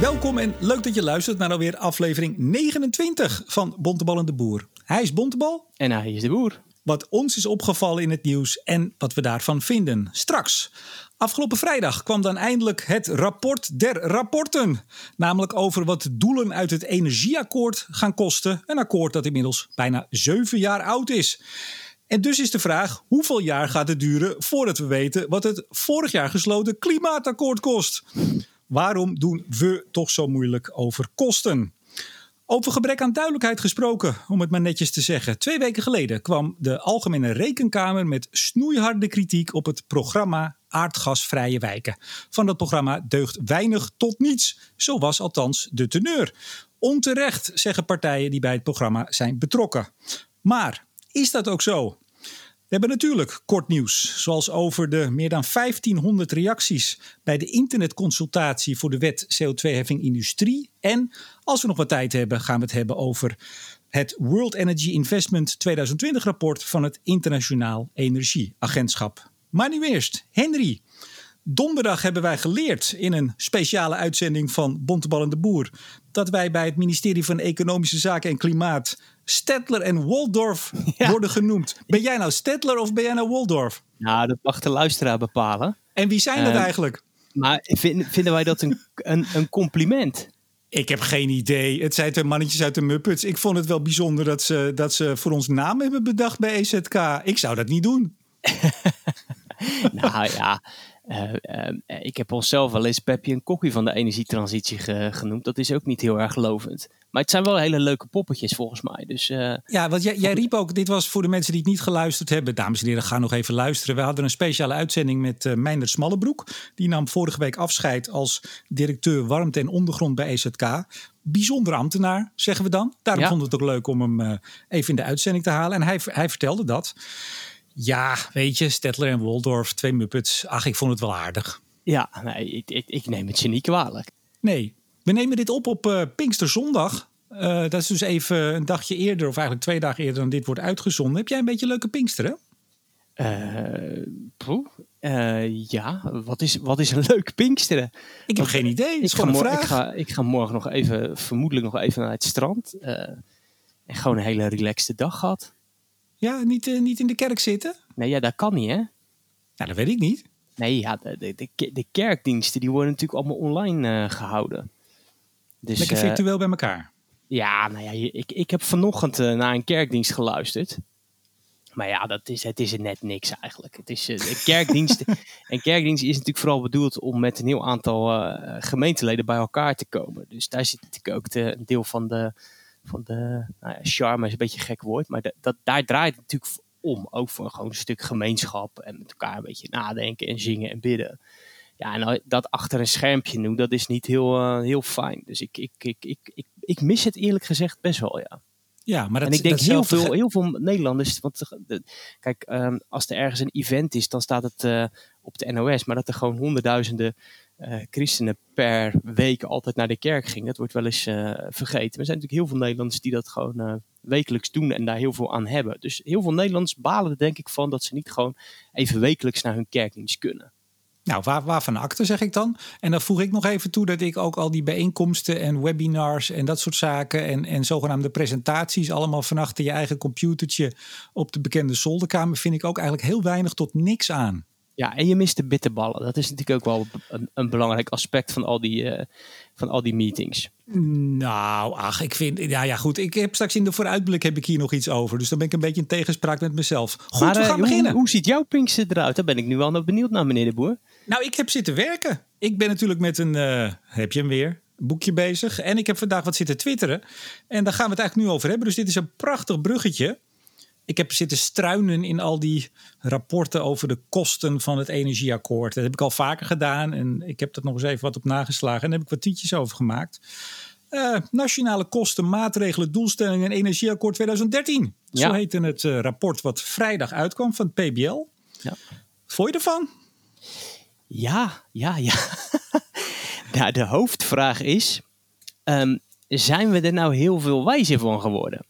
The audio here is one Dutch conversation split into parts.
Welkom en leuk dat je luistert naar alweer aflevering 29 van Bontebal en de Boer. Hij is Bontebal. En hij is de boer. Wat ons is opgevallen in het nieuws en wat we daarvan vinden. Straks. Afgelopen vrijdag kwam dan eindelijk het rapport der rapporten. Namelijk over wat de doelen uit het energieakkoord gaan kosten. Een akkoord dat inmiddels bijna zeven jaar oud is. En dus is de vraag: hoeveel jaar gaat het duren voordat we weten wat het vorig jaar gesloten klimaatakkoord kost? Waarom doen we toch zo moeilijk over kosten? Over gebrek aan duidelijkheid gesproken, om het maar netjes te zeggen. Twee weken geleden kwam de Algemene Rekenkamer met snoeiharde kritiek op het programma Aardgasvrije Wijken. Van dat programma deugt weinig tot niets. Zo was althans de teneur. Onterecht, zeggen partijen die bij het programma zijn betrokken. Maar is dat ook zo? We hebben natuurlijk kort nieuws, zoals over de meer dan 1500 reacties bij de internetconsultatie voor de wet CO2-heffing industrie. En als we nog wat tijd hebben, gaan we het hebben over het World Energy Investment 2020 rapport van het Internationaal Energieagentschap. Maar nu eerst, Henry. Donderdag hebben wij geleerd in een speciale uitzending van de Boer dat wij bij het ministerie van Economische Zaken en Klimaat Stedtler en Waldorf worden genoemd. Ben jij nou Stedtler of ben jij nou Waldorf? Nou, dat mag de luisteraar bepalen. En wie zijn dat Ehm, eigenlijk? Maar vind- vinden wij dat een, een, een compliment? Ik heb geen idee. Het zijn twee mannetjes uit de Muppets. Ik vond het wel bijzonder dat ze, dat ze voor ons naam hebben bedacht bij EZK. Ik zou dat niet doen. nou ja, eh, eh, ik heb onszelf wel eens Pepje en Kokkie van de energietransitie ge- genoemd. Dat is ook niet heel erg lovend. Maar het zijn wel hele leuke poppetjes volgens mij. Dus eh, Ja, want jij, jij riep ook, dit was voor de mensen die het niet geluisterd hebben. Dames en heren, ga nog even luisteren. We hadden een speciale uitzending met uh, Meijner Smallebroek. Die nam vorige week afscheid als directeur warmte en ondergrond bij EZK. Bijzonder ambtenaar, zeggen we dan. Daarom Ja. vonden we het ook leuk om hem even in de uitzending te halen. En hij, hij vertelde dat. Ja, weet je, Stedtler en Waldorf, twee Muppets. Ach, ik vond het wel aardig. ja, nee, ik, ik, ik neem het je niet kwalijk. Nee, we nemen dit op op uh, Pinksterzondag. Uh, dat is dus even een dagje eerder, of eigenlijk twee dagen eerder dan dit wordt uitgezonden. Heb jij een beetje leuke Pinksteren? Uh, ja, wat is, wat is een leuk Pinksteren? Ik heb geen idee. Ik ga, morgen, ik, ga, ik ga morgen nog even, vermoedelijk nog even naar het strand. En gewoon een hele relaxte dag gehad. Ja, niet, uh, niet in de kerk zitten? Nee, ja, dat kan niet, hè? Nou, dat weet ik niet. Nee, ja, de, de, de, kerkdiensten die worden natuurlijk allemaal online uh, gehouden. Dus, Lekker virtueel bij elkaar. Ja, nou ja, ik, ik heb vanochtend naar een kerkdienst geluisterd. Maar ja, dat is, het is er net niks eigenlijk. Het is, een, kerkdienst, een kerkdienst is natuurlijk vooral bedoeld om met een heel aantal uh, gemeenteleden bij elkaar te komen. Dus daar zit natuurlijk ook de, een deel van de, van de nou ja, charme, is een beetje een gek woord. Maar de, dat, daar draait het natuurlijk om. Ook voor gewoon een stuk gemeenschap en met elkaar een beetje nadenken en zingen en bidden. Ja, en dat achter een schermpje doen, dat is niet heel, uh, heel fijn. Dus ik, ik, ik, ik, ik, ik mis het eerlijk gezegd best wel, ja. Ja, maar dat, en ik denk heel veel, heel veel Nederlanders, want de, kijk, um, als er ergens een event is, dan staat het uh, op de NOS, maar dat er gewoon honderdduizenden uh, christenen per week altijd naar de kerk gingen, dat wordt wel eens uh, vergeten. Er zijn natuurlijk heel veel Nederlanders die dat gewoon wekelijks doen en daar heel veel aan hebben. Dus heel veel Nederlanders balen er denk ik van dat ze niet gewoon even wekelijks naar hun kerkdienst kunnen. Nou, waar, waarvan akte zeg ik dan? En dan voeg ik nog even toe dat ik ook al die bijeenkomsten en webinars en dat soort zaken en, en zogenaamde presentaties allemaal van achter je eigen computertje op de bekende zolderkamer vind ik ook eigenlijk heel weinig tot niks aan. Ja, en je mist de bitterballen. Dat is natuurlijk ook wel een, een belangrijk aspect van al die, uh, van al die meetings. Nou, ach, ik vind, ja, ja, goed. Ik heb straks in de vooruitblik heb ik hier nog iets over. Dus dan ben ik een beetje in tegenspraak met mezelf. Goed, maar, we gaan uh, beginnen. Hoe, hoe ziet jouw Pinkster eruit? Daar ben ik nu wel nog benieuwd naar, meneer de Boer. Nou, ik heb zitten werken. Ik ben natuurlijk met een, uh, heb je hem weer, boekje bezig. En ik heb vandaag wat zitten twitteren. En daar gaan we het eigenlijk nu over hebben. Dus dit is een prachtig bruggetje. Ik heb zitten struinen in al die rapporten over de kosten van het energieakkoord. Dat heb ik al vaker gedaan. En ik heb dat nog eens even wat op nageslagen. En daar heb ik wat tweetjes over gemaakt. Uh, nationale kosten, maatregelen, doelstellingen en energieakkoord 2013. Ja. Zo heette het uh, rapport wat vrijdag uitkwam van het PBL. Ja. Vond je ervan? Ja, ja, ja. nou, de hoofdvraag is: um, zijn we er nou heel veel wijzer van geworden?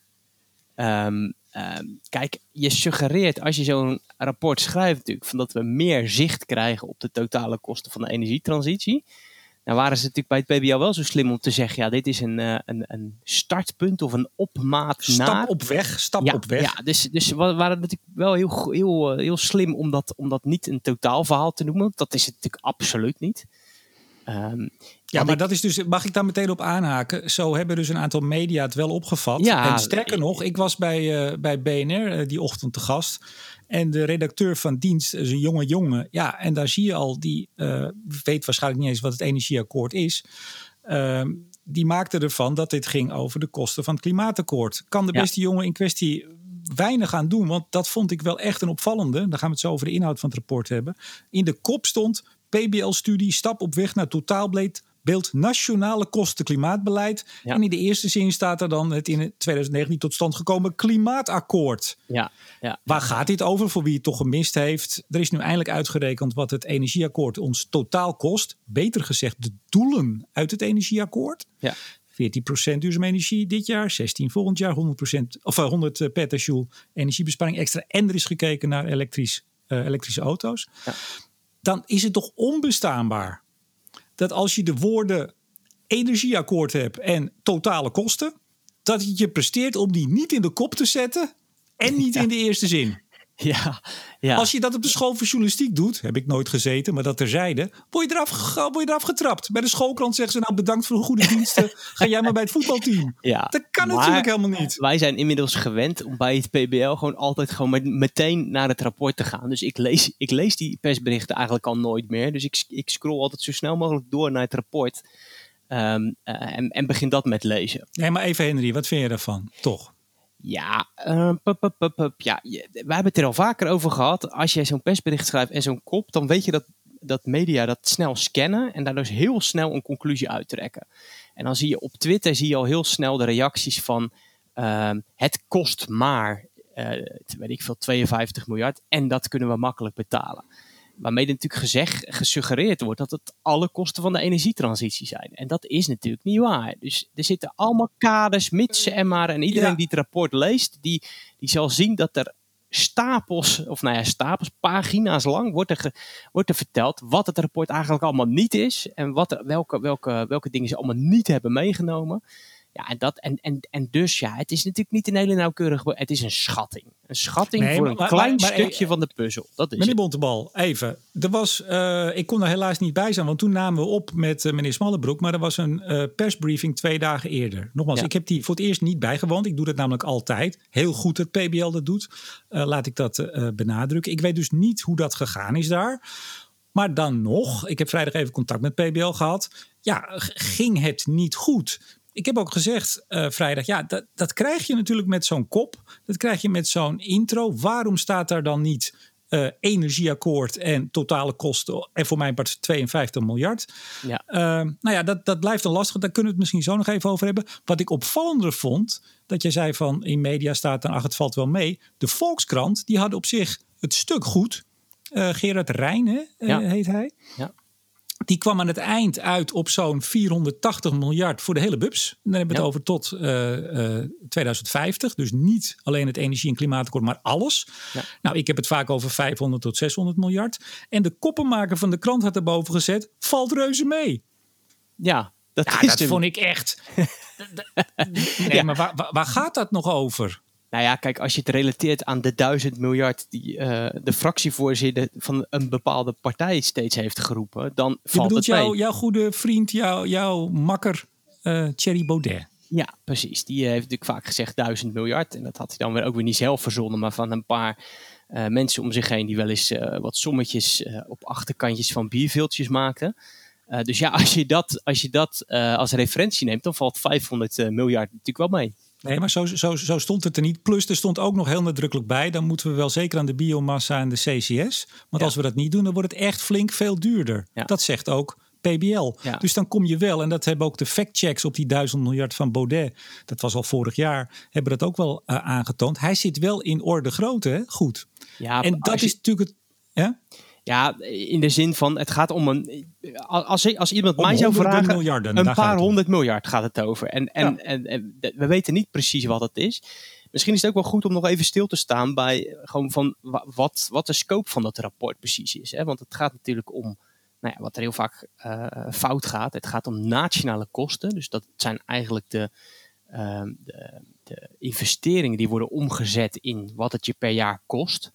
Um, um, kijk, je suggereert als je zo'n rapport schrijft, natuurlijk, van dat we meer zicht krijgen op de totale kosten van de energietransitie. Nou waren ze natuurlijk bij het PBL wel zo slim om te zeggen, ja, dit is een, uh, een, een startpunt of een opmaat stap naar. op weg, stap ja, op weg. Ja, dus, dus we waren natuurlijk wel heel, heel, heel slim om dat, om dat niet een totaalverhaal te noemen. Dat is het natuurlijk absoluut niet. Um, ja, maar dat is dus, mag ik daar meteen op aanhaken? Zo hebben dus een aantal media het wel opgevat. Ja, en sterker nog, ik was bij, uh, bij BNR uh, die ochtend te gast. En de redacteur van dienst is een jonge jongen. Ja, en daar zie je al, die uh, weet waarschijnlijk niet eens wat het energieakkoord is. Ehm, die maakte ervan dat dit ging over de kosten van het klimaatakkoord. Kan de beste jongen in kwestie weinig aan doen, want dat vond ik wel echt een opvallende. Dan gaan we het zo over de inhoud van het rapport hebben. In de kop stond PBL-studie Stap op weg naar totaalbeeld beeld nationale kosten klimaatbeleid. En in de eerste zin staat er dan het in 2019 tot stand gekomen klimaatakkoord. Ja, ja. Waar gaat dit over voor wie het toch gemist heeft? Er is nu eindelijk uitgerekend wat het energieakkoord ons totaal kost. Beter gezegd, de doelen uit het energieakkoord. Ja. 14% duurzame energie dit jaar, 16 volgend jaar, 100%, of 100 eh, petajoule energiebesparing extra. En er is gekeken naar elektrisch, uh, elektrische auto's. Ja. Dan is het toch onbestaanbaar dat als je de woorden energieakkoord hebt en totale kosten, dat je je presteert om die niet in de kop te zetten en niet in de eerste zin. Ja, ja. Als je dat op de school voor journalistiek doet, heb ik nooit gezeten, maar dat terzijde, word je eraf, word je eraf getrapt. Bij de schoolkrant zeggen ze nou bedankt voor de goede diensten, ga jij maar bij het voetbalteam. Ja, dat kan natuurlijk helemaal niet. Wij zijn inmiddels gewend om bij het PBL gewoon altijd gewoon meteen naar het rapport te gaan. Dus ik lees, ik lees die persberichten eigenlijk al nooit meer. Dus ik, ik scroll altijd zo snel mogelijk door naar het rapport. Um, uh, en, en begin dat met lezen. Nee, maar even Henry, wat vind je daarvan? Toch? Ja, uh, ja, we hebben het er al vaker over gehad. Als jij zo'n persbericht schrijft en zo'n kop, dan weet je dat, dat media dat snel scannen en daar dus heel snel een conclusie uittrekken. En dan zie je op Twitter zie je al heel snel de reacties van uh, het kost maar, uh, weet ik veel, 52 miljard en dat kunnen we makkelijk betalen. Waarmee natuurlijk gezegd, gesuggereerd wordt dat het alle kosten van de energietransitie zijn. En dat is natuurlijk niet waar. Dus er zitten allemaal kaders, mitsen en maar. En iedereen die het rapport leest, die, die zal zien dat er stapels, of nou ja, stapels, pagina's lang wordt er, wordt er verteld wat het rapport eigenlijk allemaal niet is. En wat er, welke, welke, welke dingen ze allemaal niet hebben meegenomen. Ja, en, dat, en, en, en dus ja, het is natuurlijk niet een hele nauwkeurige, het is een schatting. Een schatting voor een klein stukje van de puzzel. Dat is meneer Bontebal, even. Er was, uh, ik kon er helaas niet bij zijn, want toen namen we op met uh, meneer Smallebroek, maar er was een uh, persbriefing twee dagen eerder. Nogmaals, ja. ik heb die voor het eerst niet bijgewoond. Ik doe dat namelijk altijd. Heel goed dat PBL dat doet. laat ik dat benadrukken. Ik weet dus niet hoe dat gegaan is daar. Maar dan nog, ik heb vrijdag even contact met PBL gehad. Ja, ging het niet goed? Ik heb ook gezegd uh, vrijdag, ja, dat, dat krijg je natuurlijk met zo'n kop. Dat krijg je met zo'n intro. Waarom staat daar dan niet uh, energieakkoord en totale kosten en voor mijn part 52 miljard? Ja. Uh, nou ja, dat, dat blijft een lastig. Daar kunnen we het misschien zo nog even over hebben. Wat ik opvallender vond, dat jij zei van in media staat dan, ach, het valt wel mee. De Volkskrant, die hadden op zich het stuk goed. Uh, Gerard Rijn hè, ja. heet hij. Ja. Die kwam aan het eind uit op zo'n 480 miljard voor de hele bubs. En dan hebben we het over tot uh, uh, 2050. Dus niet alleen het energie- en klimaatakkoord, maar alles. Ja. Nou, ik heb het vaak over 500 tot 600 miljard. En de koppenmaker van de krant had erboven gezet, valt reuze mee. Ja, dat, ja, is dat vond ik echt. nee, maar waar, waar gaat dat nog over? Nou ja, kijk, als je het relateert aan de duizend miljard die uh, de fractievoorzitter van een bepaalde partij steeds heeft geroepen, dan je valt het jou, mee. jouw goede vriend, jou, jouw makker uh, Thierry Baudet. Ja, precies. Die heeft natuurlijk vaak gezegd duizend miljard. En dat had hij dan weer ook weer niet zelf verzonnen, maar van een paar uh, mensen om zich heen die wel eens wat sommetjes op achterkantjes van bierviltjes maakten. dus ja, als je dat, als, je dat als referentie neemt, dan valt 500 miljard natuurlijk wel mee. Nee, maar zo, zo, zo stond het er niet. Plus, er stond ook nog heel nadrukkelijk bij. Dan moeten we wel zeker aan de biomassa en de CCS. Want ja. als we dat niet doen, dan wordt het echt flink veel duurder. Ja. Dat zegt ook PBL. Ja. Dus dan kom je wel, en dat hebben ook de factchecks op die duizend miljard van Baudet. Dat was al vorig jaar, hebben dat ook wel uh, aangetoond. Hij zit wel in orde grootte, hè? goed. Ja, en dat je... is natuurlijk het. Ja? Ja, in de zin van het gaat om een. Als, als iemand om mij zou vragen. Miljarden, een paar honderd miljard gaat het over. En, en, ja. en, en, we weten niet precies wat het is. Misschien is het ook wel goed om nog even stil te staan bij gewoon van wat, wat de scope van dat rapport precies is. Hè? Want het gaat natuurlijk om nou ja, wat er heel vaak fout gaat. Het gaat om nationale kosten. Dus dat zijn eigenlijk de, ehm, de, de investeringen die worden omgezet in wat het je per jaar kost.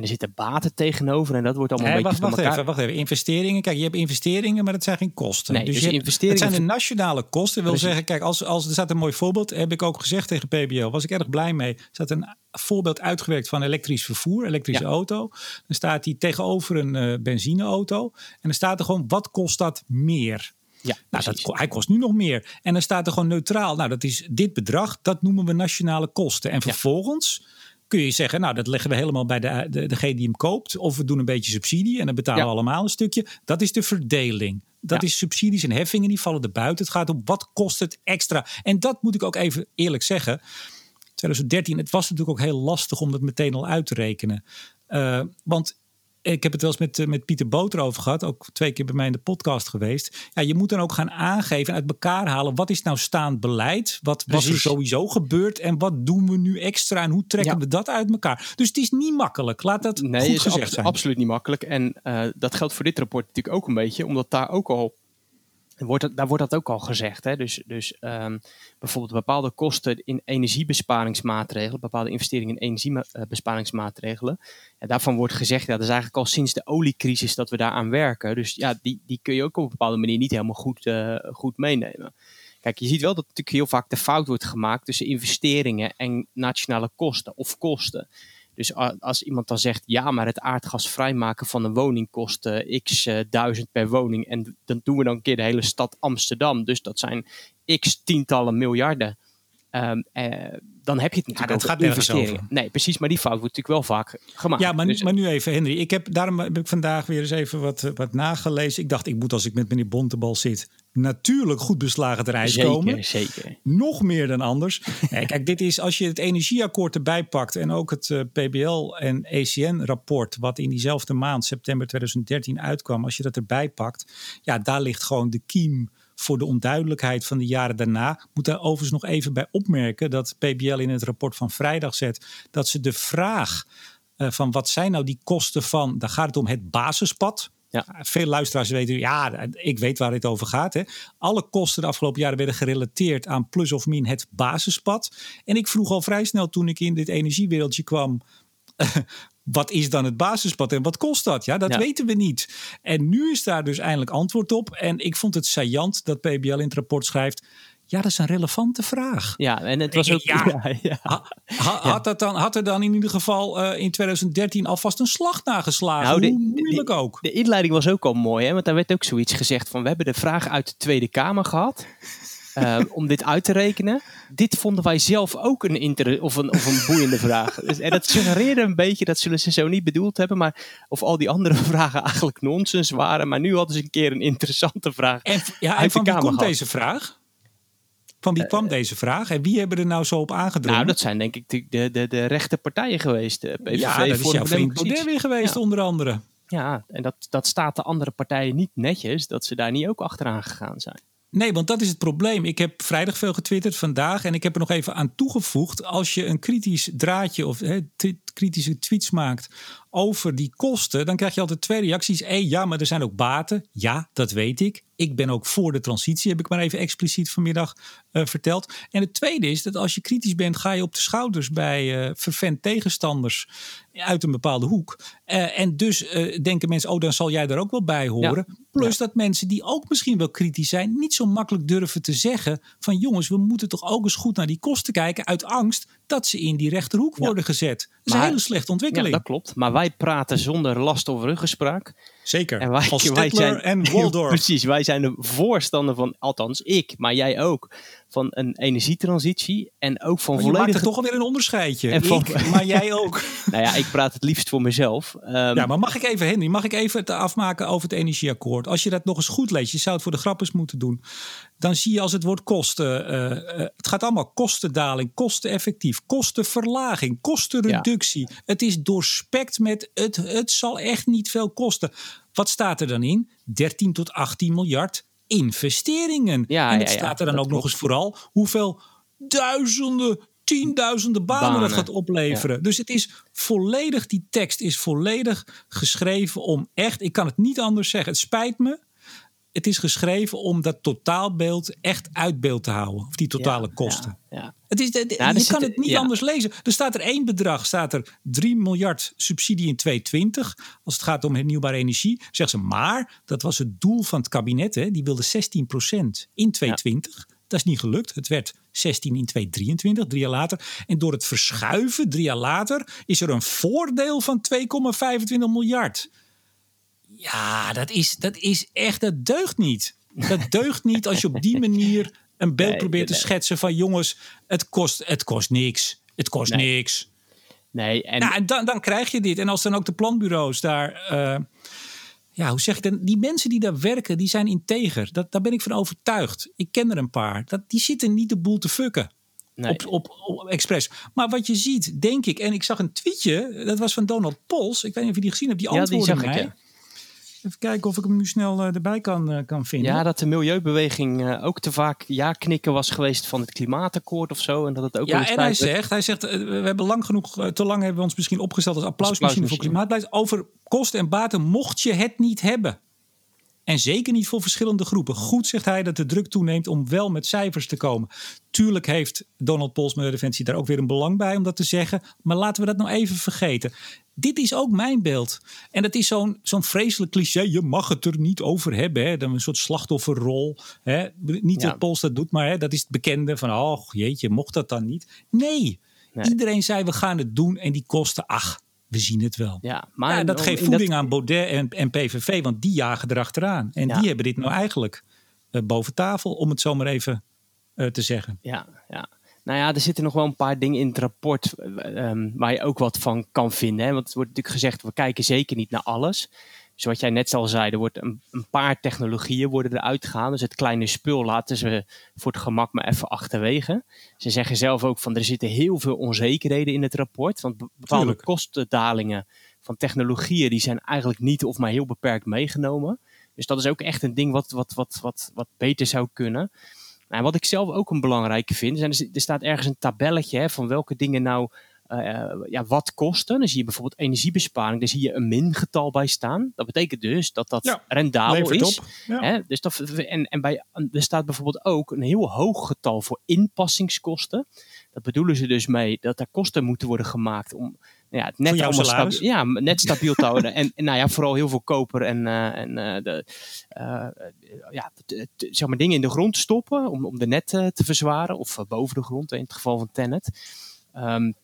En er zitten baten tegenover en dat wordt allemaal een beetje wacht, wacht Even, wacht even, investeringen. Kijk, je hebt investeringen, maar dat zijn geen kosten. Nee, dus, dus investeringen... Het zijn de nationale kosten. wil zeggen, kijk, als, als er staat een mooi voorbeeld, heb ik ook gezegd tegen PBL, was ik erg blij mee. Er staat een voorbeeld uitgewerkt van elektrisch vervoer, elektrische auto. Dan staat die tegenover een uh, benzineauto. En dan staat er gewoon, wat kost dat meer? Ja, nou, dat, hij kost nu nog meer. En dan staat er gewoon neutraal. Nou, dat is dit bedrag, dat noemen we nationale kosten. En vervolgens kun je zeggen, nou dat leggen we helemaal bij de, de, degene die hem koopt. Of we doen een beetje subsidie en dan betalen we allemaal een stukje. Dat is de verdeling. Dat is subsidies en heffingen, die vallen er buiten. Het gaat om wat kost het extra. En dat moet ik ook even eerlijk zeggen. 2013, het was natuurlijk ook heel lastig om dat meteen al uit te rekenen. Uh, want ik heb het wel eens met, eh, met Pieter Boter over gehad, ook twee keer bij mij in de podcast geweest. Ja, je moet dan ook gaan aangeven, uit elkaar halen, wat is nou staand beleid? Wat was er sowieso gebeurd en wat doen we nu extra en hoe trekken we dat uit elkaar? Dus het is niet makkelijk, laat dat nee, goed gezegd is zijn. absoluut niet makkelijk en uh, dat geldt voor dit rapport natuurlijk ook een beetje, omdat daar ook al wordt daar wordt dat ook al gezegd. Hè? Dus, dus um, bijvoorbeeld bepaalde kosten in energiebesparingsmaatregelen, bepaalde investeringen in energiebesparingsmaatregelen. Ja, daarvan wordt gezegd, ja, dat is eigenlijk al sinds de oliecrisis dat we daaraan werken. Dus ja, die, die kun je ook op een bepaalde manier niet helemaal goed, uh, goed meenemen. Kijk, je ziet wel dat natuurlijk heel vaak de fout wordt gemaakt tussen investeringen en nationale kosten of kosten. Dus als iemand dan zegt, ja, maar het aardgas vrijmaken van een woning kost uh, x uh, duizend per woning. En dan doen we dan een keer de hele stad Amsterdam. Dus dat zijn x tientallen miljarden. Um, dan heb je het natuurlijk ja, dat gaat over Nee, precies, maar die fout wordt natuurlijk wel vaak gemaakt. Ja, maar, nu, dus- maar nu even, Henry. Ik heb, daarom heb ik vandaag weer eens even wat, wat nagelezen. Ik dacht, ik moet als ik met meneer Bontebal zit, natuurlijk goed beslagen te reis komen. Zeker. Nog meer dan anders. kijk, dit is als je het energieakkoord erbij pakt en ook het uh, eh, PBL en ECN-rapport, wat in diezelfde maand, september 2013, uitkwam, als je dat erbij pakt, ja, daar ligt gewoon de kiem voor de onduidelijkheid van de jaren daarna. Moet daar overigens nog even bij opmerken dat PBL in het rapport van vrijdag zet dat ze de vraag uh, van wat zijn nou die kosten van, daar gaat het om het basispad. Ja. Veel luisteraars weten, ja, ik weet waar het over gaat. Hè. Alle kosten de afgelopen jaren werden gerelateerd aan plus of min het basispad. En ik vroeg al vrij snel toen ik in dit energiewereldje kwam, wat is dan het basispad en wat kost dat? Ja, dat weten we niet. En nu is daar dus eindelijk antwoord op. En ik vond het saillant dat PBL in het rapport schrijft. Ja, dat is een relevante vraag. Ja, en het was ook. Ja, ja, had, dat dan, had er dan in ieder geval uh, in 2013 alvast een slag nageslagen? Nou, de, Hoe moeilijk ook. De inleiding was ook al mooi, hè? want daar werd ook zoiets gezegd van: we hebben de vraag uit de Tweede Kamer gehad. Uh, om dit uit te rekenen. Dit vonden wij zelf ook een, inter of een, of een boeiende vraag. Dus, en dat suggereerde een beetje, dat zullen ze zo niet bedoeld hebben, maar of al die andere vragen eigenlijk nonsens waren. Maar nu hadden ze een keer een interessante vraag. En, ja, en van wie komt deze vraag? Van wie kwam uh, deze vraag en wie hebben er nou zo op aangedrongen? Nou, dat zijn denk ik de, de, de, de rechte partijen geweest. De PVV, ja, dat is jouw vriend Baudet weer geweest, ja. onder andere. Ja, en dat, dat staat de andere partijen niet netjes dat ze daar niet ook achteraan gegaan zijn. Nee, want dat is het probleem. Ik heb vrijdag veel getwitterd vandaag en ik heb er nog even aan toegevoegd. Als je een kritisch draadje of he, kritische tweets maakt over die kosten, dan krijg je altijd twee reacties. Eén, ja, maar er zijn ook baten. Ja, dat weet ik. Ik ben ook voor de transitie, heb ik maar even expliciet vanmiddag uh, verteld. En het tweede is dat als je kritisch bent, ga je op de schouders bij uh, vervent tegenstanders uit een bepaalde hoek. Uh, en dus denken mensen, oh, dan zal jij daar ook wel bij horen. Ja. Plus ja. dat mensen die ook misschien wel kritisch zijn, niet zo makkelijk durven te zeggen van jongens, we moeten toch ook eens goed naar die kosten kijken uit angst dat ze in die rechterhoek ja. worden gezet. Dat is maar, een hele slechte ontwikkeling. Ja, dat klopt. Maar wij praten zonder last of ruggespraak. Zeker. En wij, Als wij zijn, en Waldorf. precies, wij zijn de voorstander van, althans ik, maar jij ook, van een energietransitie en ook van maar volledige... Je maakt er toch alweer een onderscheidje. En van... ik, maar jij ook. nou ja, ik praat het liefst voor mezelf. Um... ja, maar mag ik even, Henry, mag ik even het afmaken over het energieakkoord? Als je dat nog eens goed leest, je zou het voor de grap eens moeten doen. Dan zie je als het woord kosten, uh, uh, het gaat allemaal kostendaling, kosteneffectief, kostenverlaging, kostenreductie. Ja. Het is doorspekt met het, het zal echt niet veel kosten. Wat staat er dan in? 13 tot 18 miljard investeringen. Ja, en het ja, staat er dan ook nog eens vooral hoeveel duizenden, tienduizenden banen, dat gaat opleveren. Dus het is volledig, die tekst is volledig geschreven om echt, ik kan het niet anders zeggen, het spijt me. Het is geschreven om dat totaalbeeld echt uit beeld te houden. Of die totale kosten. Ja, Het is, je kan het niet anders lezen. Er staat er één bedrag, staat er 3 miljard subsidie in 2020. Als het gaat om hernieuwbare energie. Zeggen ze, maar dat was het doel van het kabinet. Hè. Die wilde 16% in 2020. Dat is niet gelukt. Het werd 16 in 2023, drie jaar later. En door het verschuiven, drie jaar later, is er een voordeel van 2,25 miljard. Ja, dat is, dat is echt, dat deugt niet. Dat deugt niet als je op die manier een beeld probeert te schetsen van jongens, het kost, het kost niks. Het kost niks. Nee, en, nou, en dan, dan krijg je dit. En als dan ook de planbureaus daar. Uh, ja, hoe zeg ik dan? Die mensen die daar werken, die zijn integer. Dat, daar ben ik van overtuigd. Ik ken er een paar. Dat, die zitten niet de boel te fucken. Nee. Op, op, op expres. Maar wat je ziet, denk ik, en ik zag een tweetje, dat was van Donald Pols. Ik weet niet of je die gezien hebt, die antwoordde ja, die zag mij. Ik, ja. Even kijken of ik hem nu snel uh, erbij kan, uh, kan vinden. Ja, dat de milieubeweging uh, ook te vaak ja knikken was geweest van het klimaatakkoord of zo. En dat het ook ja, en hij zegt, hij zegt, we hebben lang genoeg, te lang hebben we ons misschien opgesteld als applausmachine voor klimaatbeleid. Over kosten en baten mocht je het niet hebben. En zeker niet voor verschillende groepen. Goed zegt hij dat de druk toeneemt om wel met cijfers te komen. Tuurlijk heeft Donald Pols Milieudefensie daar ook weer een belang bij om dat te zeggen. Maar laten we dat nou even vergeten. Dit is ook mijn beeld. En dat is zo'n zo'n vreselijk cliché. Je mag het er niet over hebben. Hè? Dan een soort slachtofferrol. Hè? Niet ja. dat Pols dat doet, maar hè, dat is het bekende van... oh jeetje, mocht dat dan niet? Nee. nee. Iedereen zei we gaan het doen en die kosten, ach, we zien het wel. Ja, maar ja, dat geeft voeding dat... aan Baudet en, en PVV, want die jagen erachteraan. En ja. die hebben dit nou eigenlijk uh, boven tafel, om het zo maar even uh, te zeggen. Ja, ja. Nou ja, er zitten nog wel een paar dingen in het rapport um, waar je ook wat van kan vinden. Hè? Want het wordt natuurlijk gezegd, we kijken zeker niet naar alles. Dus wat jij net al zei, er wordt een, een paar technologieën worden eruit gehaald. Dus het kleine spul laten ze voor het gemak maar even achterwege. Ze zeggen zelf ook van er zitten heel veel onzekerheden in het rapport. Want bepaalde Tuurlijk. kostendalingen van technologieën die zijn eigenlijk niet of maar heel beperkt meegenomen. Dus dat is ook echt een ding wat, wat, wat, wat, wat beter zou kunnen. Nou, wat ik zelf ook een belangrijke vind, er staat ergens een tabelletje hè, van welke dingen nou uh, ja, wat kosten. Dan zie je bijvoorbeeld energiebesparing, daar zie je een mingetal bij staan. Dat betekent dus dat dat ja, rendabel is. Ja. Hè? Dus dat, en, en bij, er staat bijvoorbeeld ook een heel hoog getal voor inpassingskosten. Dat bedoelen ze dus mee dat er kosten moeten worden gemaakt om ja, het net allemaal stabiel, ja, net stabiel te houden. En, en, nou ja, vooral heel veel koper en, uh, en uh, de, uh, ja, zeg maar dingen in de grond stoppen om, om de net te verzwaren. Of boven de grond in het geval van Tenet. Um,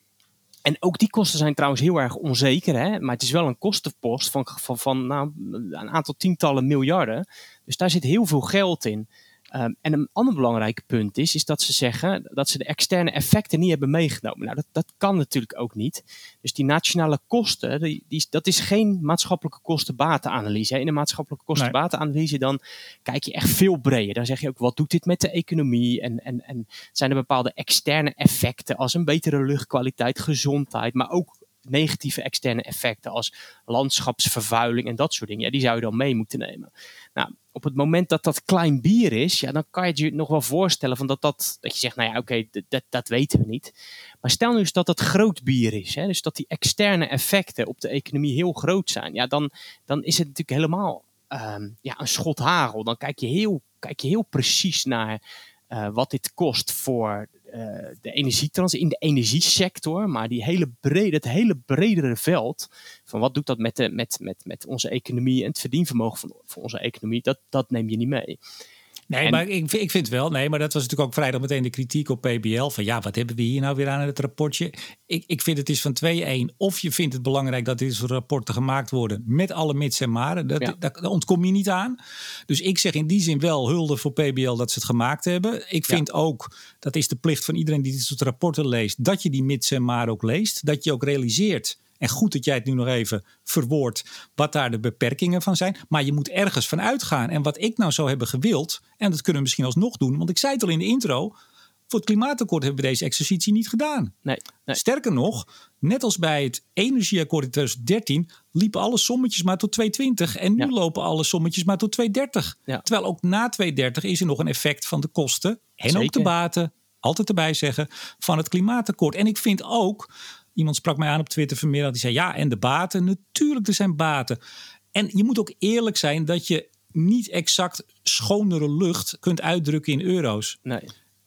en ook die kosten zijn trouwens heel erg onzeker. Hè? Maar het is wel een kostenpost van, van, van nou, een aantal tientallen miljarden. Dus daar zit heel veel geld in. Um, en een ander belangrijk punt is, is dat ze zeggen dat ze de externe effecten niet hebben meegenomen. Nou, dat, dat kan natuurlijk ook niet. Dus die nationale kosten, die, die, dat is geen maatschappelijke kosten-batenanalyse. In een maatschappelijke kosten-batenanalyse dan kijk je echt veel breder. Dan zeg je ook, wat doet dit met de economie? En, en, en zijn er bepaalde externe effecten als een betere luchtkwaliteit, gezondheid, maar ook negatieve externe effecten als landschapsvervuiling en dat soort dingen. Ja, die zou je dan mee moeten nemen. Nou, op het moment dat dat klein bier is, ja, dan kan je je nog wel voorstellen van dat, dat, dat je zegt, nou ja, oké, dat, dat weten we niet. Maar stel nu eens dat dat groot bier is, hè, dus dat die externe effecten op de economie heel groot zijn. Ja, dan, dan is het natuurlijk helemaal um, ja, een schot hagel. Dan kijk je heel, kijk je heel precies naar uh, wat dit kost voor de energietransitie in de energiesector, maar die hele brede, het hele bredere veld van wat doet dat met, de, met, met, met onze economie en het verdienvermogen van, van onze economie, dat, dat neem je niet mee. Nee, en, maar ik, ik vind wel, nee, maar dat was natuurlijk ook vrijdag meteen de kritiek op PBL. Van ja, wat hebben we hier nou weer aan het rapportje? Ik, ik vind het is van 2-1. Of je vindt het belangrijk dat dit soort rapporten gemaakt worden met alle mits en maren. Dat, ja. daar, ontkom je niet aan. Dus ik zeg in die zin wel hulde voor PBL dat ze het gemaakt hebben. Ik vind ja. ook, dat is de plicht van iedereen die dit soort rapporten leest, dat je die mits en maren ook leest. Dat je ook realiseert en goed dat jij het nu nog even verwoordt wat daar de beperkingen van zijn. Maar je moet ergens van uitgaan. En wat ik nou zou hebben gewild, en dat kunnen we misschien alsnog doen, want ik zei het al in de intro. Voor het klimaatakkoord hebben we deze exercitie niet gedaan. Nee, nee. Sterker nog, net als bij het energieakkoord in 2013 liepen alle sommetjes maar tot 220 en nu ja. lopen alle sommetjes maar tot 230. Ja. Terwijl ook na 230 is er nog een effect van de kosten en Zeker. ook de baten altijd erbij zeggen, van het klimaatakkoord. En ik vind ook, iemand sprak mij aan op Twitter vanmiddag, die zei ja, en de baten, natuurlijk, er zijn baten. En je moet ook eerlijk zijn dat je niet exact schonere lucht kunt uitdrukken in euro's. Nee.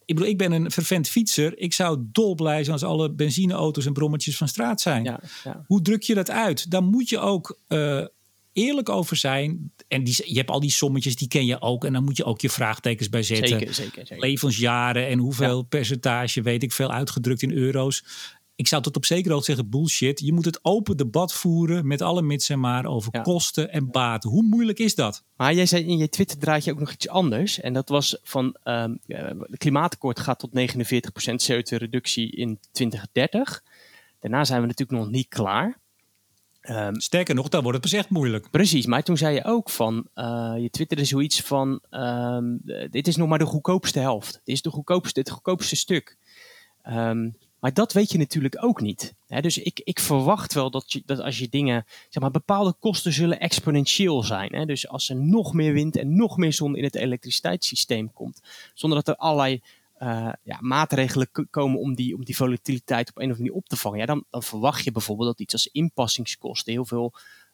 Ik bedoel, ik ben een vervent fietser. Ik zou dolblij zijn als alle benzineauto's en brommetjes van straat zijn. Ja, ja. Hoe druk je dat uit? Daar moet je ook uh, eerlijk over zijn. En die, je hebt al die sommetjes, die ken je ook. En dan moet je ook je vraagtekens bij zetten. Zeker, zeker, zeker. Levensjaren en hoeveel ja. percentage, weet ik veel, uitgedrukt in euro's. Ik zou tot op zekere hoogte zeggen bullshit. Je moet het open debat voeren met alle mits en maar over ja. kosten en baten. Hoe moeilijk is dat? Maar jij zei in je Twitter draad je ook nog iets anders. En dat was van um, het klimaatakkoord gaat tot 49% CO2-reductie in 2030. Daarna zijn we natuurlijk nog niet klaar. Um, Sterker nog, dan wordt het pas echt moeilijk. Precies, maar toen zei je ook van, uh, je twitterde zoiets van, um, dit is nog maar de goedkoopste helft. Dit is de goedkoopste, het goedkoopste stuk. Um, maar dat weet je natuurlijk ook niet. Dus ik, ik verwacht wel dat, je, dat als je dingen, zeg maar, bepaalde kosten zullen exponentieel zijn. Dus als er nog meer wind en nog meer zon in het elektriciteitssysteem komt, zonder dat er allerlei uh, ja, maatregelen komen om die, om die volatiliteit op een of andere manier op te vangen, ja, dan, dan verwacht je bijvoorbeeld dat iets als inpassingskosten heel veel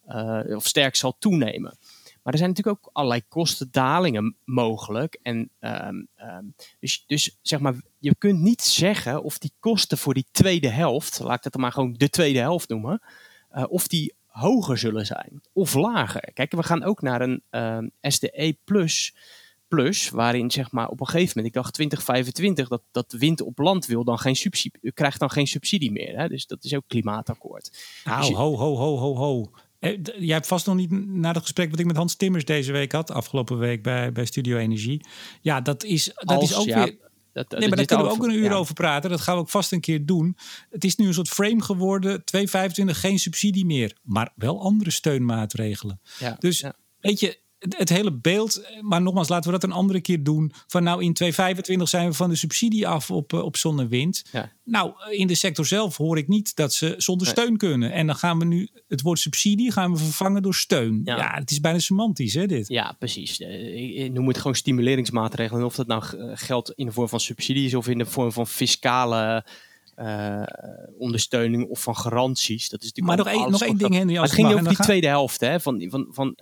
uh, of sterk zal toenemen. Maar er zijn natuurlijk ook allerlei kostendalingen mogelijk. En, um, um, dus, dus zeg maar, je kunt niet zeggen of die kosten voor die tweede helft, laat ik dat dan maar gewoon de tweede helft noemen, uh, of die hoger zullen zijn of lager. Kijk, we gaan ook naar een um, SDE plus plus, waarin zeg maar op een gegeven moment, ik dacht 2025, dat, dat wind op land wil dan geen subsidie, krijgt dan geen subsidie meer. Hè? Dus dat is ook klimaatakkoord. Nou, dus je, ho, ho, ho, ho, ho. Jij hebt vast nog niet naar het gesprek wat ik met Hans Timmers deze week had, afgelopen week bij, bij Studio Energie. Ja, dat is, dat Als, is ook ja, weer. Dat, Nee, maar daar kunnen we ook een uur over praten. Dat gaan we ook vast een keer doen. Het is nu een soort frame geworden. 2,25 geen subsidie meer. Maar wel andere steunmaatregelen. Ja, dus weet je, het, hele beeld. Maar nogmaals, laten we dat een andere keer doen. Van nou, in 2025 zijn we van de subsidie af op, uh, op zon en wind. Ja. Nou, in de sector zelf hoor ik niet dat ze zonder Nee. steun kunnen. En dan gaan we nu het woord subsidie gaan we vervangen door steun. Ja, Ja. het is bijna semantisch, hè, dit. Ja, precies. Eh, ik- ik noem het gewoon stimuleringsmaatregelen. Of dat nou eh, geldt in de vorm van subsidies of in de vorm van fiscale eh, ondersteuning of van garanties. Dat is natuurlijk Maar nog één, nog één ding, Henry. Het ging over die tweede helft. Hè? Van, van, van,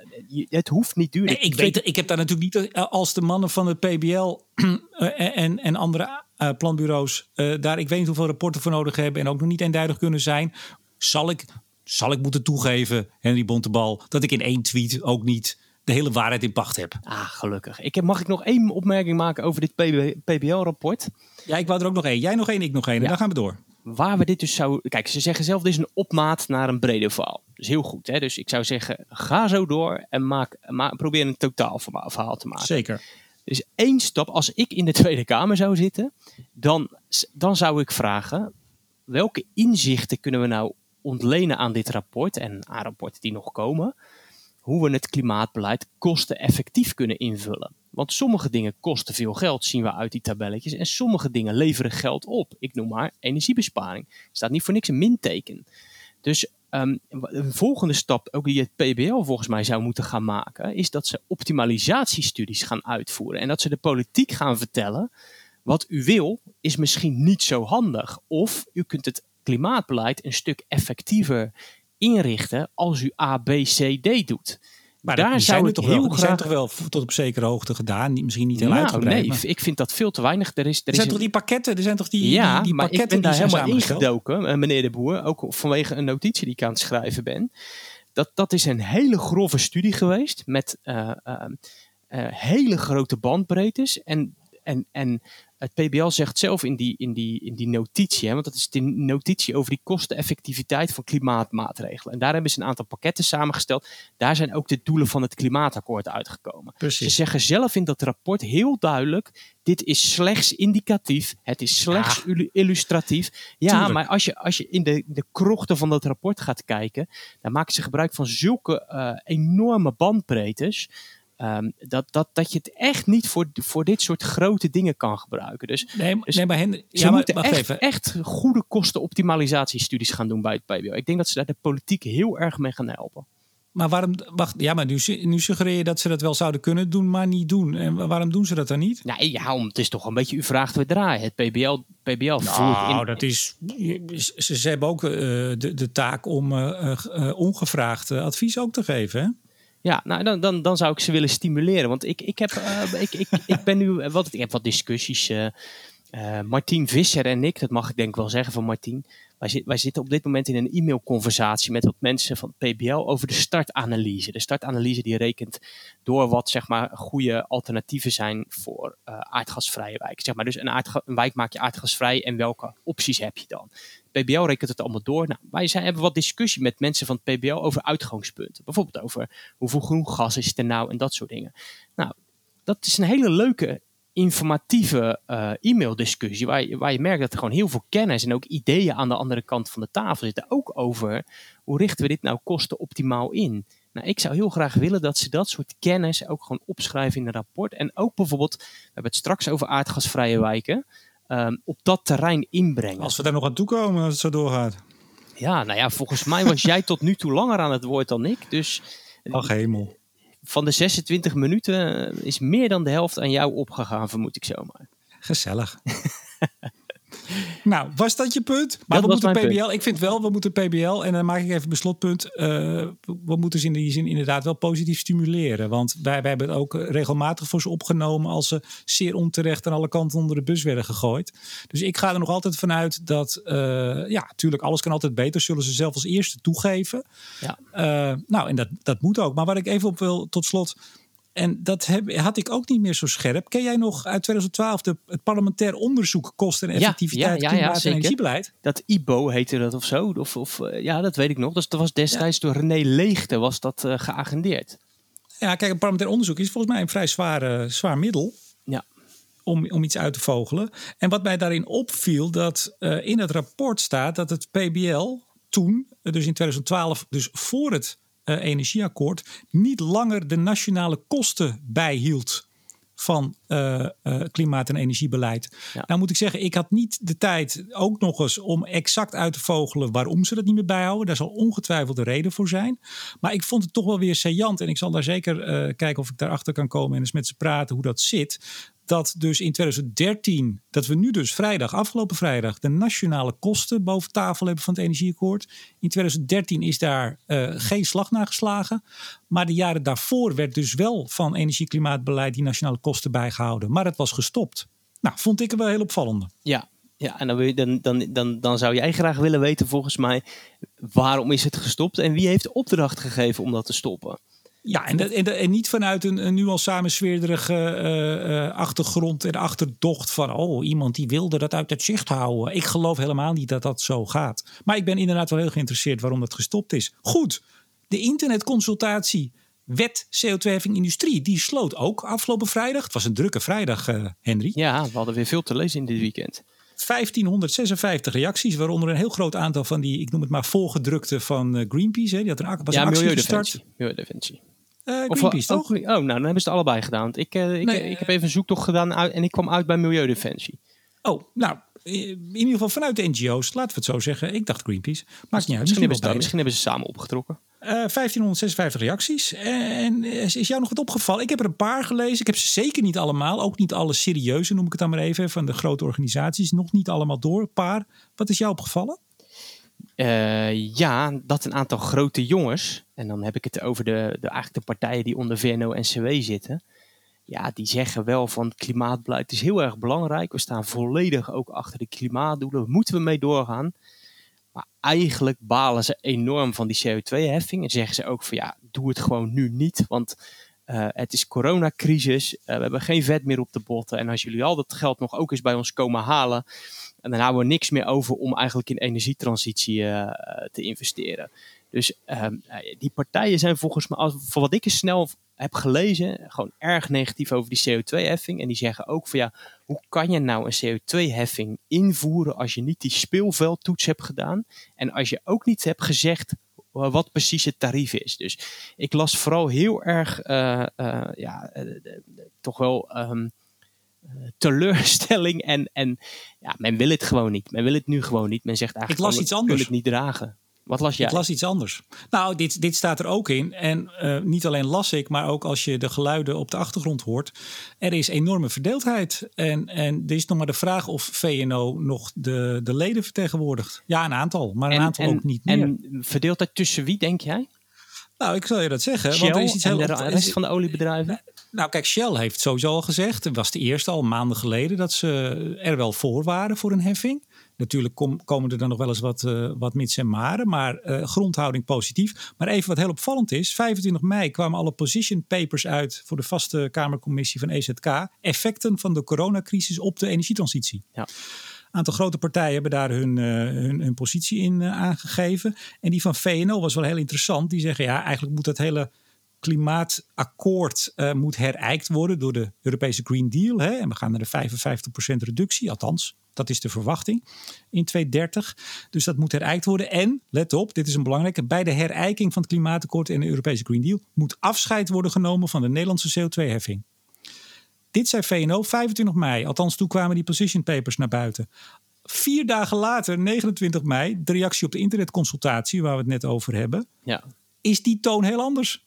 het hoeft niet duur. Nee, ik, weet, ik heb daar natuurlijk niet eh, als de mannen van het PBL eh, en, en andere planbureaus daar, ik weet niet hoeveel rapporten voor nodig hebben en ook nog niet eenduidig kunnen zijn. Zal ik, zal ik moeten toegeven, Henry Bontebal, dat ik in één tweet ook niet de hele waarheid in pacht heb. Ah, gelukkig. Ik heb, mag ik nog één opmerking maken over dit PBL-rapport? Ja, ik wou er ook nog één. Jij nog één, ik nog één. En dan gaan we door. Waar we dit dus zou... Kijk, ze zeggen zelf, dit is een opmaat naar een breder verhaal. Dus heel goed. Hè? Dus ik zou zeggen, ga zo door en maak, ma- probeer een totaal verhaal verhaal te maken. Zeker. Dus één stap, als ik in de Tweede Kamer zou zitten, dan, dan zou ik vragen: welke inzichten kunnen we nou ontlenen aan dit rapport en aan rapporten die nog komen? Hoe we het klimaatbeleid kosteneffectief kunnen invullen. Want sommige dingen kosten veel geld, zien we uit die tabelletjes. En sommige dingen leveren geld op. Ik noem maar energiebesparing. Er staat niet voor niks een minteken. Dus ehm, een volgende stap, ook die het PBL volgens mij zou moeten gaan maken, is dat ze optimalisatiestudies gaan uitvoeren. En dat ze de politiek gaan vertellen, wat u wil is misschien niet zo handig. Of u kunt het klimaatbeleid een stuk effectiever inrichten als u A, B, C, D doet. Maar Daar zou zijn, ik toch heel wel, die zijn graag- toch wel tot op zekere hoogte gedaan. Misschien niet heel nou, uitgebreid. nee, maar- ik vind dat veel te weinig. Er is, er er is zijn een- toch die pakketten? Er zijn toch die, ja, die, die maar ik pakketten ben daar helemaal ingedoken, eh, meneer de Boer, ook vanwege een notitie die ik aan het schrijven ben. Dat, dat is een hele grove studie geweest met eh, eh, hele grote bandbreedtes. En, en, en het PBL zegt zelf in die, in die, in die notitie, hè, want dat is de notitie over die kosteneffectiviteit van klimaatmaatregelen. En daar hebben ze een aantal pakketten samengesteld. Daar zijn ook de doelen van het klimaatakkoord uitgekomen. Ze zeggen zelf in dat rapport heel duidelijk: dit is slechts indicatief, het is slechts illustratief. Ja, Tuurlijk. maar als je, als je in de, de krochten van dat rapport gaat kijken, dan maken ze gebruik van zulke eh, enorme bandbreedtes. Ehm, dat, dat, dat je het echt niet voor, voor dit soort grote dingen kan gebruiken. Dus Nee, Dus nee maar Hen, ze ja, maar moeten echt, even. echt goede kostenoptimalisatiestudies gaan doen bij het PBL. Ik denk dat ze daar de politiek heel erg mee gaan helpen. Maar waarom, wacht, ja, maar nu, nu suggereer je dat ze dat wel zouden kunnen doen, maar niet doen. En waarom doen ze dat dan niet? Nou, ja, om, het is toch een beetje, u vraagt we draaien. Het PBL, PBL nou, in... dat is, ze, ze hebben ook uh, de, de taak om uh, uh, ongevraagd advies ook te geven, hè? Ja, nou dan, dan, dan zou ik ze willen stimuleren. Want ik, ik, heb, ik, ik, ik ben nu wat, ik heb wat discussies. Uh, Martien Visser en ik, dat mag ik denk wel zeggen van Martien. Wij, wij, zitten op dit moment in een e-mailconversatie met wat mensen van PBL over de startanalyse. De startanalyse die rekent door wat zeg maar goede alternatieven zijn voor aardgasvrije wijken. Zeg maar, dus een, een, wijk maak je aardgasvrij en welke opties heb je dan? PBL rekent het allemaal door. Nou, wij zijn, hebben wat discussie met mensen van het PBL over uitgangspunten. Bijvoorbeeld over hoeveel groen gas is er nou en dat soort dingen. Nou, dat is een hele leuke informatieve uh, e-maildiscussie. Waar je, waar je merkt dat er gewoon heel veel kennis en ook ideeën aan de andere kant van de tafel zitten. Ook over hoe richten we dit nou kostenoptimaal in. Nou, ik zou heel graag willen dat ze dat soort kennis ook gewoon opschrijven in een rapport. En ook bijvoorbeeld, we hebben het straks over aardgasvrije wijken, um, op dat terrein inbrengen. Als we daar nog aan toe komen als het zo doorgaat. Ja, nou ja, volgens mij was jij tot nu toe langer aan het woord dan ik. Dus Ach hemel van de 26 minuten is meer dan de helft aan jou opgegaan, vermoed ik zomaar. Gezellig. nou, was dat je punt? Maar dat we moeten PBL. Punt. Ik vind wel, we moeten PBL. En dan maak ik even beslotpunt. Uh, we moeten ze in die zin inderdaad wel positief stimuleren. Want wij, wij hebben het ook regelmatig voor ze opgenomen. als ze zeer onterecht aan alle kanten onder de bus werden gegooid. Dus ik ga er nog altijd vanuit dat. Uh, ja, natuurlijk, alles kan altijd beter. Zullen ze zelf als eerste toegeven. Ja. Uh, nou, en dat, dat moet ook. Maar waar ik even op wil, tot slot. En dat heb, had ik ook niet meer zo scherp. Ken jij nog uit 2012 de, het parlementair onderzoek kosten en effectiviteit ja, ja, ja, klimaat- en energiebeleid? Dat IBO heette dat of zo. Of, of, eh, ja, dat weet ik nog. Dus dat was destijds door René Leegte was dat uh, geagendeerd. Ja, kijk, een parlementair onderzoek is volgens mij een vrij zwaar, zwaar middel. Ja. Om, om iets uit te vogelen. En wat mij daarin opviel, dat uh, in het rapport staat dat het PBL toen, dus in 2012, dus voor het uh, energieakkoord niet langer de nationale kosten bijhield van uh, uh, klimaat- en energiebeleid. Nou moet ik zeggen, ik had niet de tijd ook nog eens om exact uit te vogelen waarom ze dat niet meer bijhouden. Daar zal ongetwijfeld een reden voor zijn. Maar ik vond het toch wel weer saillant en ik zal daar zeker uh, kijken of ik daarachter kan komen en eens met ze praten hoe dat zit dat dus in 2013, dat we nu dus vrijdag, afgelopen vrijdag, de nationale kosten boven tafel hebben van het energieakkoord. In 2013 is daar uh, geen slag naar geslagen. Maar de jaren daarvoor werd dus wel van energie-klimaatbeleid die nationale kosten bijgehouden. Maar het was gestopt. Nou, vond ik er wel heel opvallende. Ja, ja, en dan, dan, dan, dan, dan zou jij graag willen weten, volgens mij, waarom is het gestopt en wie heeft de opdracht gegeven om dat te stoppen? Ja, en, en, en, niet vanuit een, een nu al samensweerderige uh, uh, achtergrond en achterdocht van oh, iemand die wilde dat uit het zicht houden. Ik geloof helemaal niet dat dat zo gaat. Maar ik ben inderdaad wel heel geïnteresseerd waarom dat gestopt is. Goed, de internetconsultatie wet CO2-heffing industrie, die sloot ook afgelopen vrijdag. Het was een drukke vrijdag, uh, Henry. Ja, we hadden weer veel te lezen in dit weekend. 1556 reacties, waaronder een heel groot aantal van die, ik noem het maar, voorgedrukte van Greenpeace. Hè. Die had een, was ja, een actie gestart. Milieudefensie. Uh, Greenpeace, toch? Oh, nou, dan hebben ze het allebei gedaan. Want ik, uh, ik, nee, ik heb even een zoektocht gedaan en ik kwam uit bij Milieudefensie. Oh, nou, in ieder geval vanuit de NGO's, laten we het zo zeggen. Ik dacht Greenpeace. Maakt niet uit. Misschien, misschien, hebben, ze, misschien hebben ze samen opgetrokken. Uh, 1556 reacties. En is jou nog wat opgevallen? Ik heb er een paar gelezen. Ik heb ze zeker niet allemaal. Ook niet alle serieuze, noem ik het dan maar even. Van de grote organisaties. Nog niet allemaal door. Een paar. Wat is jou opgevallen? Uh, ja, dat een aantal grote jongens, en dan heb ik het over de, de, eigenlijk de partijen die onder VNO-NCW zitten, ja, die zeggen wel van het klimaatbeleid is heel erg belangrijk. We staan volledig ook achter de klimaatdoelen, moeten we mee doorgaan. Maar eigenlijk balen ze enorm van die CO2-heffing en zeggen ze ook van ja, doe het gewoon nu niet, want uh, het is coronacrisis, uh, we hebben geen vet meer op de botten en als jullie al dat geld nog ook eens bij ons komen halen, en dan houden we niks meer over om eigenlijk in energietransitie uh, te investeren. Dus uh, die partijen zijn volgens mij, voor wat ik eens snel heb gelezen, gewoon erg negatief over die CO2-heffing. En die zeggen ook van ja, hoe kan je nou een CO2-heffing invoeren als je niet die speelveldtoets hebt gedaan? En als je ook niet hebt gezegd wat precies het tarief is. Dus ik las vooral heel erg, ja, toch wel. Um, eh, teleurstelling. En, en ja, men wil het gewoon niet. Men wil het nu gewoon niet. Men zegt eigenlijk, ik las iets anders. het niet dragen. Wat las jij? Ik las iets anders. Nou, dit, dit staat er ook in. En uh, niet alleen las ik, maar ook als je de geluiden op de achtergrond hoort. Er is enorme verdeeldheid. En, en er is nog maar de vraag of VNO nog de, de leden vertegenwoordigt. Ja, een aantal, maar een en, aantal en, ook niet meer. En verdeeldheid tussen wie, denk jij? Nou, ik zal je dat zeggen. Shell want er is iets heel de rest van de oliebedrijven? Nou, kijk, Shell heeft sowieso al gezegd, het was de eerste al maanden geleden, dat ze er wel voor waren voor een heffing. Natuurlijk kom, komen er dan nog wel eens wat, uh, wat mits en maren, maar uh, grondhouding positief. Maar even wat heel opvallend is, 25 mei kwamen alle position papers uit voor de vaste Kamercommissie van EZK. Effecten van de coronacrisis op de energietransitie. Ja aantal grote partijen hebben daar hun, uh, hun, positie in uh, aangegeven. En die van VNO was wel heel interessant. Die zeggen ja, eigenlijk moet dat hele klimaatakkoord uh, moet herijkt worden door de Europese Green Deal. Hè? En we gaan naar de 55% reductie, althans, dat is de verwachting in 2030. Dus dat moet herijkt worden. En, let op, dit is een belangrijke, bij de herijking van het klimaatakkoord en de Europese Green Deal moet afscheid worden genomen van de Nederlandse CO2-heffing. Dit zei VNO 25 mei. Althans, toen kwamen die position papers naar buiten. Vier dagen later, 29 mei, de reactie op de internetconsultatie waar we het net over hebben, ja. is die toon heel anders.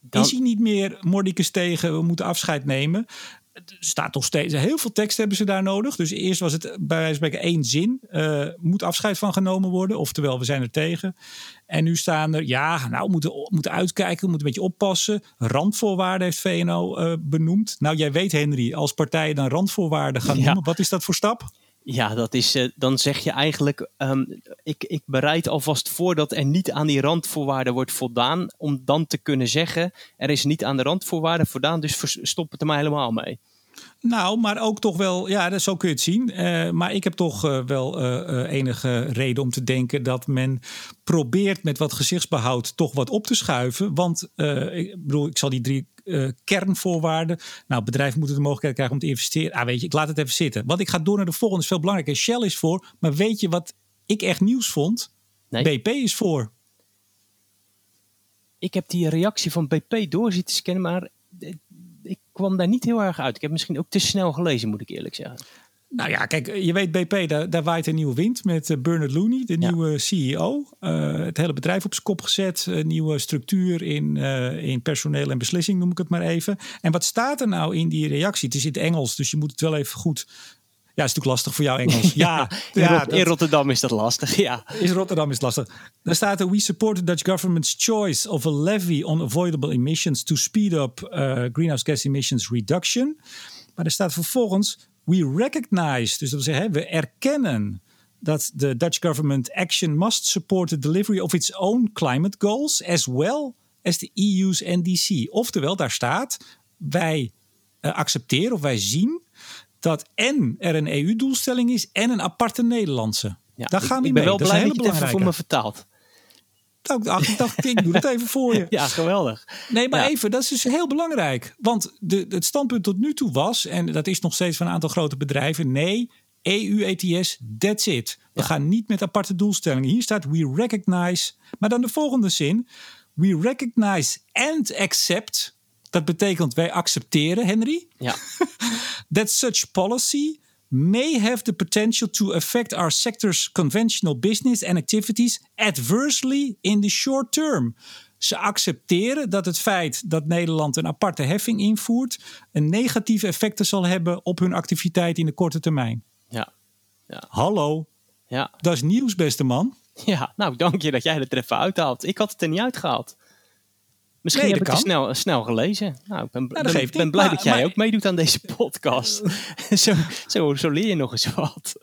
Dan... Is hij niet meer mordicus tegen, we moeten afscheid nemen. Er staat nog steeds, heel veel tekst hebben ze daar nodig. Dus eerst was het bij wijze van spreken één zin. Uh, moet afscheid van genomen worden, oftewel we zijn er tegen. En nu staan er, ja, nou, we moeten, moeten uitkijken, we moeten een beetje oppassen. Randvoorwaarden heeft VNO uh, benoemd. Nou, jij weet Henry, als partijen dan randvoorwaarden gaan noemen, wat is dat voor stap? Ja, dat is, uh, dan zeg je eigenlijk, um, ik, ik bereid alvast voor dat er niet aan die randvoorwaarden wordt voldaan, om dan te kunnen zeggen, er is niet aan de randvoorwaarden voldaan, dus stop het er maar helemaal mee. Nou, maar ook toch wel, ja, zo kun je het zien. Uh, maar ik heb toch uh, wel uh, enige reden om te denken dat men probeert met wat gezichtsbehoud toch wat op te schuiven. Want ik bedoel, ik zal die drie kernvoorwaarden. Nou, bedrijven moeten de mogelijkheid krijgen om te investeren. Ah, weet je, ik laat het even zitten. Want ik ga door naar de volgende, is veel belangrijker. Shell is voor, maar weet je wat ik echt nieuws vond? Nee. BP is voor. Ik heb die reactie van BP door zitten scannen, maar ik kwam daar niet heel erg uit. Ik heb misschien ook te snel gelezen, moet ik eerlijk zeggen. Nou ja, kijk, je weet BP, daar, daar waait een nieuwe wind met uh, Bernard Looney, de ja. nieuwe CEO. Uh, het hele bedrijf op zijn kop gezet, nieuwe structuur in, in personeel en beslissing, noem ik het maar even. En wat staat er nou in die reactie? Het is in het Engels, dus je moet het wel even goed ja, is natuurlijk lastig voor jou Engels. Ja, ja, in, Rot dat, in, Rotterdam is dat lastig. Ja. In Rotterdam is het lastig. Daar staat er: We support the Dutch government's choice of a levy on avoidable emissions to speed up uh, greenhouse gas emissions reduction. Maar er staat vervolgens: We recognize, dus dat wil zeggen, we erkennen dat de Dutch government action must support the delivery of its own climate goals as well as the EU's NDC. Oftewel, daar staat: wij uh, accepteren of wij zien dat en er een EU-doelstelling is en een aparte Nederlandse. Ja, Daar gaan we mee. ben wel dat blij dat je het even voor me vertaalt. Nou, ik dacht, ik doe het even voor je. Ja, geweldig. Nee, maar ja. even, dat is dus heel belangrijk. Want de, het standpunt tot nu toe was, en dat is nog steeds van een aantal grote bedrijven, nee, EU-ETS, that's it. We ja. gaan niet met aparte doelstellingen. Hier staat we recognize, maar dan de volgende zin. We recognize and accept dat betekent wij accepteren, Henry, ja. that such policy may have the potential to affect our sector's conventional business and activities adversely in the short term. Ze accepteren dat het feit dat Nederland een aparte heffing invoert een negatieve effecten zal hebben op hun activiteit in de korte termijn. Ja. ja. Hallo. Ja. Dat is nieuws, beste man. Ja, nou dank je dat jij het er even uithaalt. Ik had het er niet uitgehaald. Misschien nee, heb ik het snel, snel gelezen. Nou, ik ben, nou, ben, ben blij maar, dat jij maar, ook meedoet aan deze podcast. zo, zo, zo leer je nog eens wat.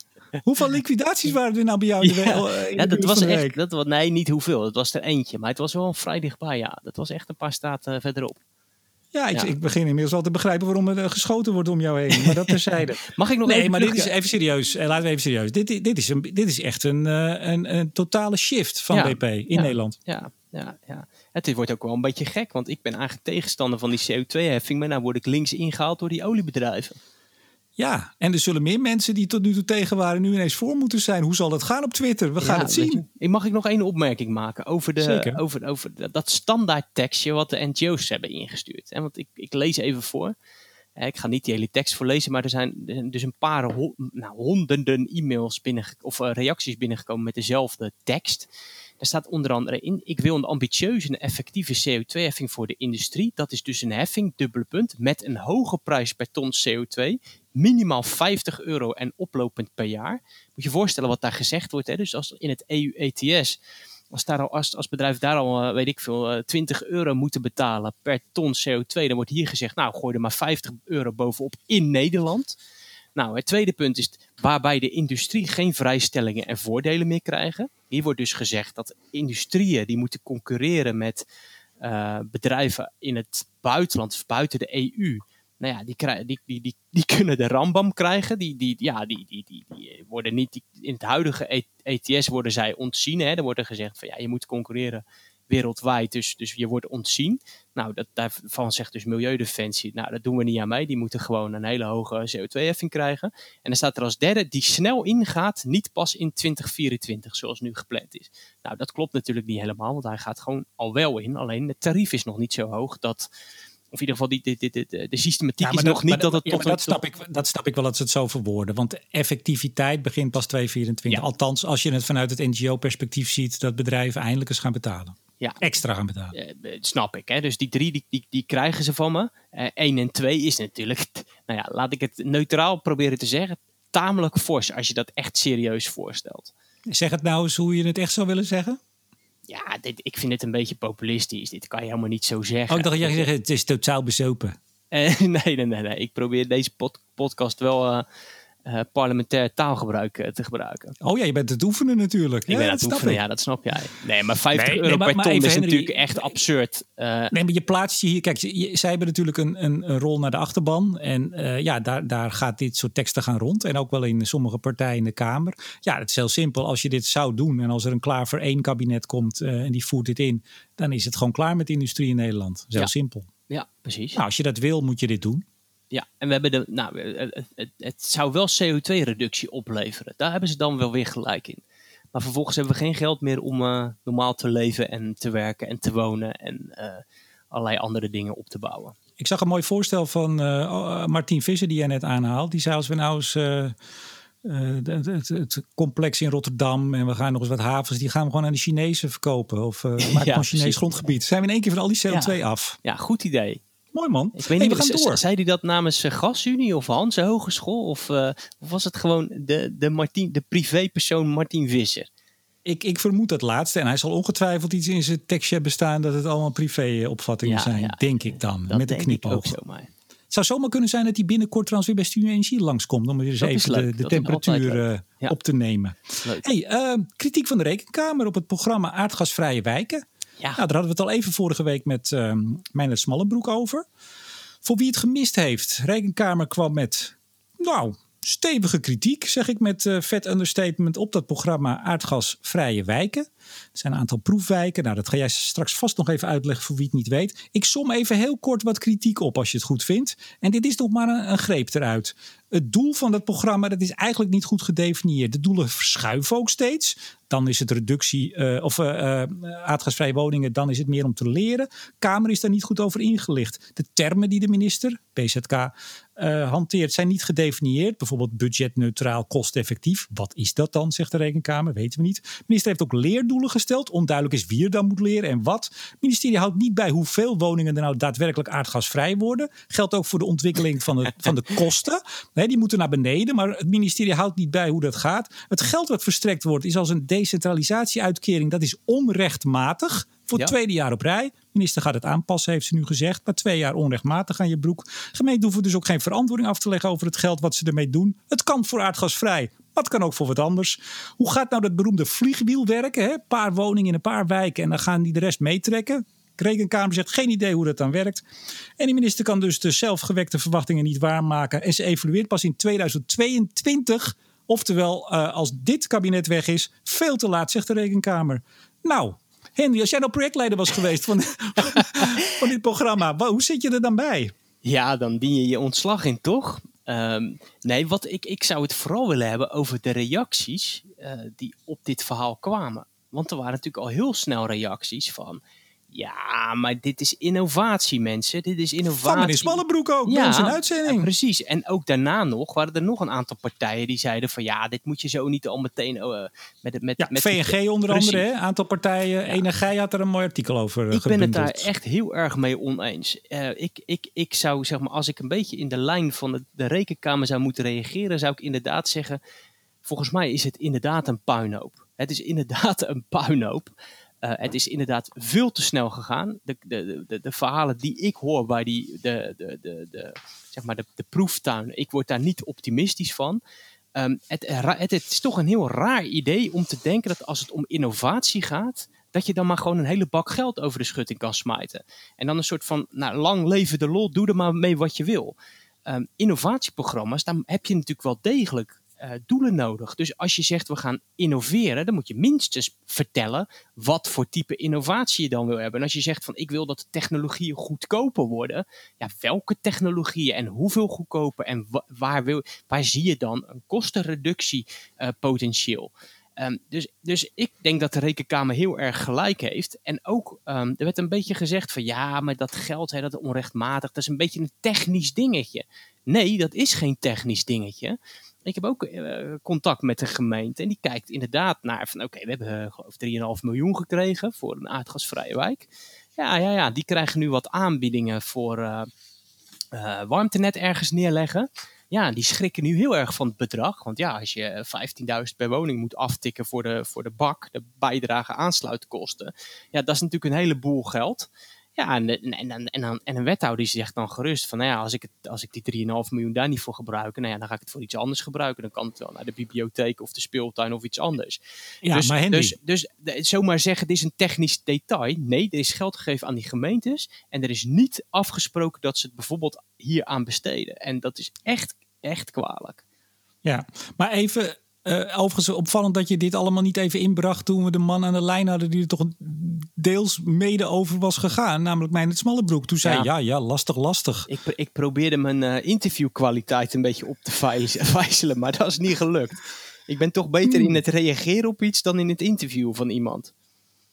Hoeveel liquidaties waren er nou bij jou? Ja, in ja dat was echt. Dat was, nee, niet hoeveel. Het was er eentje. Maar het was wel vrij dichtbij. Ja, dat was echt een paar staten uh, verderop. Ja ik, ja, ik, begin inmiddels al te begrijpen waarom er geschoten wordt om jou heen. Maar dat terzijde. Mag ik nog nee, even maar dit is even serieus. Laten we even serieus. Dit, dit, is, een, dit is echt een, een, een totale shift van ja, BP in Nederland. Ja, ja, ja. Het wordt ook wel een beetje gek, want ik ben eigenlijk tegenstander van die CO2-heffing, maar nou word ik links ingehaald door die oliebedrijven. Ja, en er zullen meer mensen die tot nu toe tegen waren, nu ineens voor moeten zijn. Hoe zal dat gaan op Twitter? We gaan ja, het zien. Je, mag ik nog één opmerking maken over, de, over, over dat standaard tekstje wat de NGO's hebben ingestuurd? En want ik, ik lees even voor. Ik ga niet die hele tekst voorlezen, maar er zijn dus een paar nou, honderden e-mails binnen, of reacties binnengekomen met dezelfde tekst. Daar staat onder andere in: ik wil een ambitieuze en effectieve CO2-heffing voor de industrie. Dat is dus een heffing, dubbele punt, met een hoge prijs per ton CO2, minimaal 50 euro en oplopend per jaar. Moet je voorstellen wat daar gezegd wordt. Hè? Dus als in het EU-ETS als, als bedrijf daar al, eh, weet ik veel, 20 eh, euro moeten betalen per ton CO2, dan wordt hier gezegd, nou, gooi er maar 50 euro bovenop in Nederland. Nou, het tweede punt is waarbij de industrie geen vrijstellingen en voordelen meer krijgen. Hier wordt dus gezegd dat industrieën die moeten concurreren met uh, bedrijven in het buitenland, of buiten de EU nou ja, die, krijgen, die, die, die, die kunnen de rambam krijgen. Die, die, ja, die, die, die, die worden niet, in het huidige ETS worden zij ontzien. Hè. Er wordt er gezegd van ja, je moet concurreren wereldwijd, dus, dus je wordt ontzien. Nou, dat, daarvan zegt dus Milieudefensie, nou dat doen we niet aan mee. Die moeten gewoon een hele hoge CO2-heffing krijgen. En dan staat er als derde, die snel ingaat, niet pas in 2024, zoals nu gepland is. Nou, dat klopt natuurlijk niet helemaal, want hij gaat gewoon al wel in. Alleen het tarief is nog niet zo hoog dat of in ieder geval die, die, die, de, de systematiek is nog niet dat het tot... dat, snap ik, dat snap ik wel dat ze het zo verwoorden. Want effectiviteit begint pas 2024. Althans, als je het vanuit het NGO-perspectief ziet... dat bedrijven eindelijk eens gaan betalen. Ja. Extra gaan betalen. Uh, snap ik. Hè? Dus die drie, die, die, die krijgen ze van me. Eén en twee is natuurlijk... Nou ja, laat ik het neutraal proberen te zeggen. Tamelijk fors als je dat echt serieus voorstelt. Zeg het nou eens hoe je het echt zou willen zeggen ja, dit, ik vind het een beetje populistisch. Dit kan je helemaal niet zo zeggen. Oh, ik dacht je zeggen, het is totaal bezopen. Nee, nee, nee, nee. Ik probeer deze podcast wel uh, parlementair taalgebruik uh, te gebruiken. Oh ja, je bent het oefenen natuurlijk. Ik ja, ben aan het oefenen, ja, dat snap jij. Nee, maar 50 nee, euro nee, maar, per ton is natuurlijk echt absurd. Uh, nee, maar je plaatst je hier... Kijk, je, zij hebben natuurlijk een, een, een, rol naar de achterban. En ja, daar, daar gaat dit soort teksten gaan rond. En ook wel in sommige partijen in de Kamer. Ja, het is heel simpel. Als je dit zou doen en als er een klaar voor één kabinet komt en die voert dit in... dan is het gewoon klaar met de industrie in Nederland. Dat is heel simpel. Ja, precies. Nou, als je dat wil, moet je dit doen. Ja, en we hebben de, nou, het, het, zou wel CO2-reductie opleveren. Daar hebben ze dan wel weer gelijk in. Maar vervolgens hebben we geen geld meer om uh, normaal te leven en te werken en te wonen en uh, allerlei andere dingen op te bouwen. Ik zag een mooi voorstel van uh, Martien Visser die jij net aanhaalt. Die zei als we nou eens het, het, het, complex in Rotterdam en we gaan nog eens wat havens, die gaan we gewoon aan de Chinezen verkopen. Of maken ja, Chinees grondgebied. Zijn we in één keer van al die CO2 ja. af? Ja, goed idee. Mooi man. Ik weet niet, we gaan door. Zei hij dat namens uh, Gasunie of Hanse Hogeschool? Of, uh, of, was het gewoon de, de, Martin, de privépersoon Martin Visser? Ik, ik vermoed het laatste. En hij zal ongetwijfeld iets in zijn tekstje bestaan dat het allemaal privéopvattingen zijn. Ja, denk ik dan. Dat met een knipoog. Het zou zomaar kunnen zijn dat hij binnenkort trouwens weer bij Studio Energie langskomt. Om weer eens even de, de temperatuur uh, ja. op te nemen. Hey, uh, kritiek van de Rekenkamer op het programma Aardgasvrije Wijken. Ja. Nou, daar hadden we het al even vorige week met uh, Meijner Smallenbroek over. Voor wie het gemist heeft, Rekenkamer kwam met, nou, stevige kritiek, zeg ik met uh, vet understatement, op dat programma Aardgasvrije Wijken. Er zijn een aantal proefwijken. Nou, dat ga jij straks vast nog even uitleggen voor wie het niet weet. Ik som even heel kort wat kritiek op als je het goed vindt. En dit is nog maar een, greep eruit. Het doel van dat programma dat is eigenlijk niet goed gedefinieerd. De doelen verschuiven ook steeds. Dan is het reductie uh, of uh, aardgasvrije woningen, dan is het meer om te leren. Kamer is daar niet goed over ingelicht. De termen die de minister, BZK, hanteert zijn niet gedefinieerd. Bijvoorbeeld budgetneutraal, kosteffectief. Wat is dat dan, zegt de Rekenkamer? Weten we niet. De minister heeft ook leerdoelen gesteld. Onduidelijk is wie er dan moet leren en wat. Het ministerie houdt niet bij hoeveel woningen er nou daadwerkelijk aardgasvrij worden. Geldt ook voor de ontwikkeling van de, van de kosten. Nee, die moeten naar beneden, maar het ministerie houdt niet bij hoe dat gaat. Het geld wat verstrekt wordt is als een decentralisatieuitkering. Dat is onrechtmatig. Voor het tweede jaar op rij. Minister gaat het aanpassen, heeft ze nu gezegd. Maar twee jaar onrechtmatig aan je broek. Gemeenten hoeven dus ook geen verantwoording af te leggen over het geld wat ze ermee doen. Het kan voor aardgasvrij. Het kan ook voor wat anders. Hoe gaat nou dat beroemde vliegwiel werken? Een paar woningen in een paar wijken en dan gaan die de rest meetrekken. Rekenkamer zegt geen idee hoe dat dan werkt. En de minister kan dus de zelfgewekte verwachtingen niet waarmaken. En ze evalueert pas in 2022. Oftewel, uh, als dit kabinet weg is, veel te laat, zegt de Rekenkamer. Nou, Henry, als jij nou projectleider was geweest van, van dit programma, hoe zit je er dan bij? Ja, dan dien je je ontslag in, toch? Um, nee, wat ik, ik zou het vooral willen hebben over de reacties uh, die op dit verhaal kwamen. Want er waren natuurlijk al heel snel reacties van Ja, maar dit is innovatie, mensen. Dit is innovatie. Van meneer Smallebroek ook, ja, bij ons uitzending. precies. En ook daarna nog waren er nog een aantal partijen die zeiden van... ja, dit moet je zo niet al meteen uh, met... met, ja, met VNG onder andere, een aantal partijen. Ja. Energie had er een mooi artikel over Ik gebundeld. ben het daar echt heel erg mee oneens. Uh, ik, ik, ik zou, zeg maar, als ik een beetje in de lijn van de, de rekenkamer zou moeten reageren... zou ik inderdaad zeggen, volgens mij is het inderdaad een puinhoop. Het is inderdaad een puinhoop. Uh, het is inderdaad veel te snel gegaan. De, de, de, verhalen die ik hoor bij die, de, de, de, de, zeg maar de, de proeftuin, ik word daar niet optimistisch van. Um, het, het, het, is toch een heel raar idee om te denken dat als het om innovatie gaat, dat je dan maar gewoon een hele bak geld over de schutting kan smijten. En dan een soort van, nou, lang leven de lol, doe er maar mee wat je wil. Um, innovatieprogramma's, daar heb je natuurlijk wel degelijk uh, doelen nodig. Dus als je zegt we gaan innoveren, dan moet je minstens vertellen wat voor type innovatie je dan wil hebben. En als je zegt van ik wil dat technologieën goedkoper worden, ja, welke technologieën en hoeveel goedkoper en waar, wil, waar zie je dan een kostenreductiepotentieel? Uh, um, dus, dus ik denk dat de rekenkamer heel erg gelijk heeft. En ook, um, er werd een beetje gezegd van ja, maar dat geld, hè, dat is onrechtmatig, dat is een beetje een technisch dingetje. Nee, dat is geen technisch dingetje. Ik heb ook uh, contact met de gemeente en die kijkt inderdaad naar van oké, we hebben uh, geloof 3,5 miljoen gekregen voor een aardgasvrije wijk. Ja, ja, ja, die krijgen nu wat aanbiedingen voor uh, warmtenet ergens neerleggen. Ja, die schrikken nu heel erg van het bedrag. Want ja, als je 15.000 per woning moet aftikken voor de, voor de bak, de bijdrage aansluitkosten. Ja, dat is natuurlijk een heleboel geld. Ja, en, en, en, en, een wethouder die zegt dan gerust van, nou ja, als ik, het, als ik die 3,5 miljoen daar niet voor gebruik, nou ja, dan ga ik het voor iets anders gebruiken. Dan kan het wel naar de bibliotheek of de speeltuin of iets anders. Ja, dus, maar Henry... dus, dus zomaar zeggen, dit is een technisch detail. Nee, er is geld gegeven aan die gemeentes en er is niet afgesproken dat ze het bijvoorbeeld hier aan besteden. En dat is echt, echt kwalijk. Ja, maar even uh, overigens opvallend dat je dit allemaal niet even inbracht toen we de man aan de lijn hadden die er toch deels mede over was gegaan, namelijk mij in het Smallebroek. Toen zei ja. ja, ja, lastig, lastig. Ik, ik probeerde mijn uh, interviewkwaliteit een beetje op te vijzelen, maar dat is niet gelukt. Ik ben toch beter in het reageren op iets dan in het interview van iemand.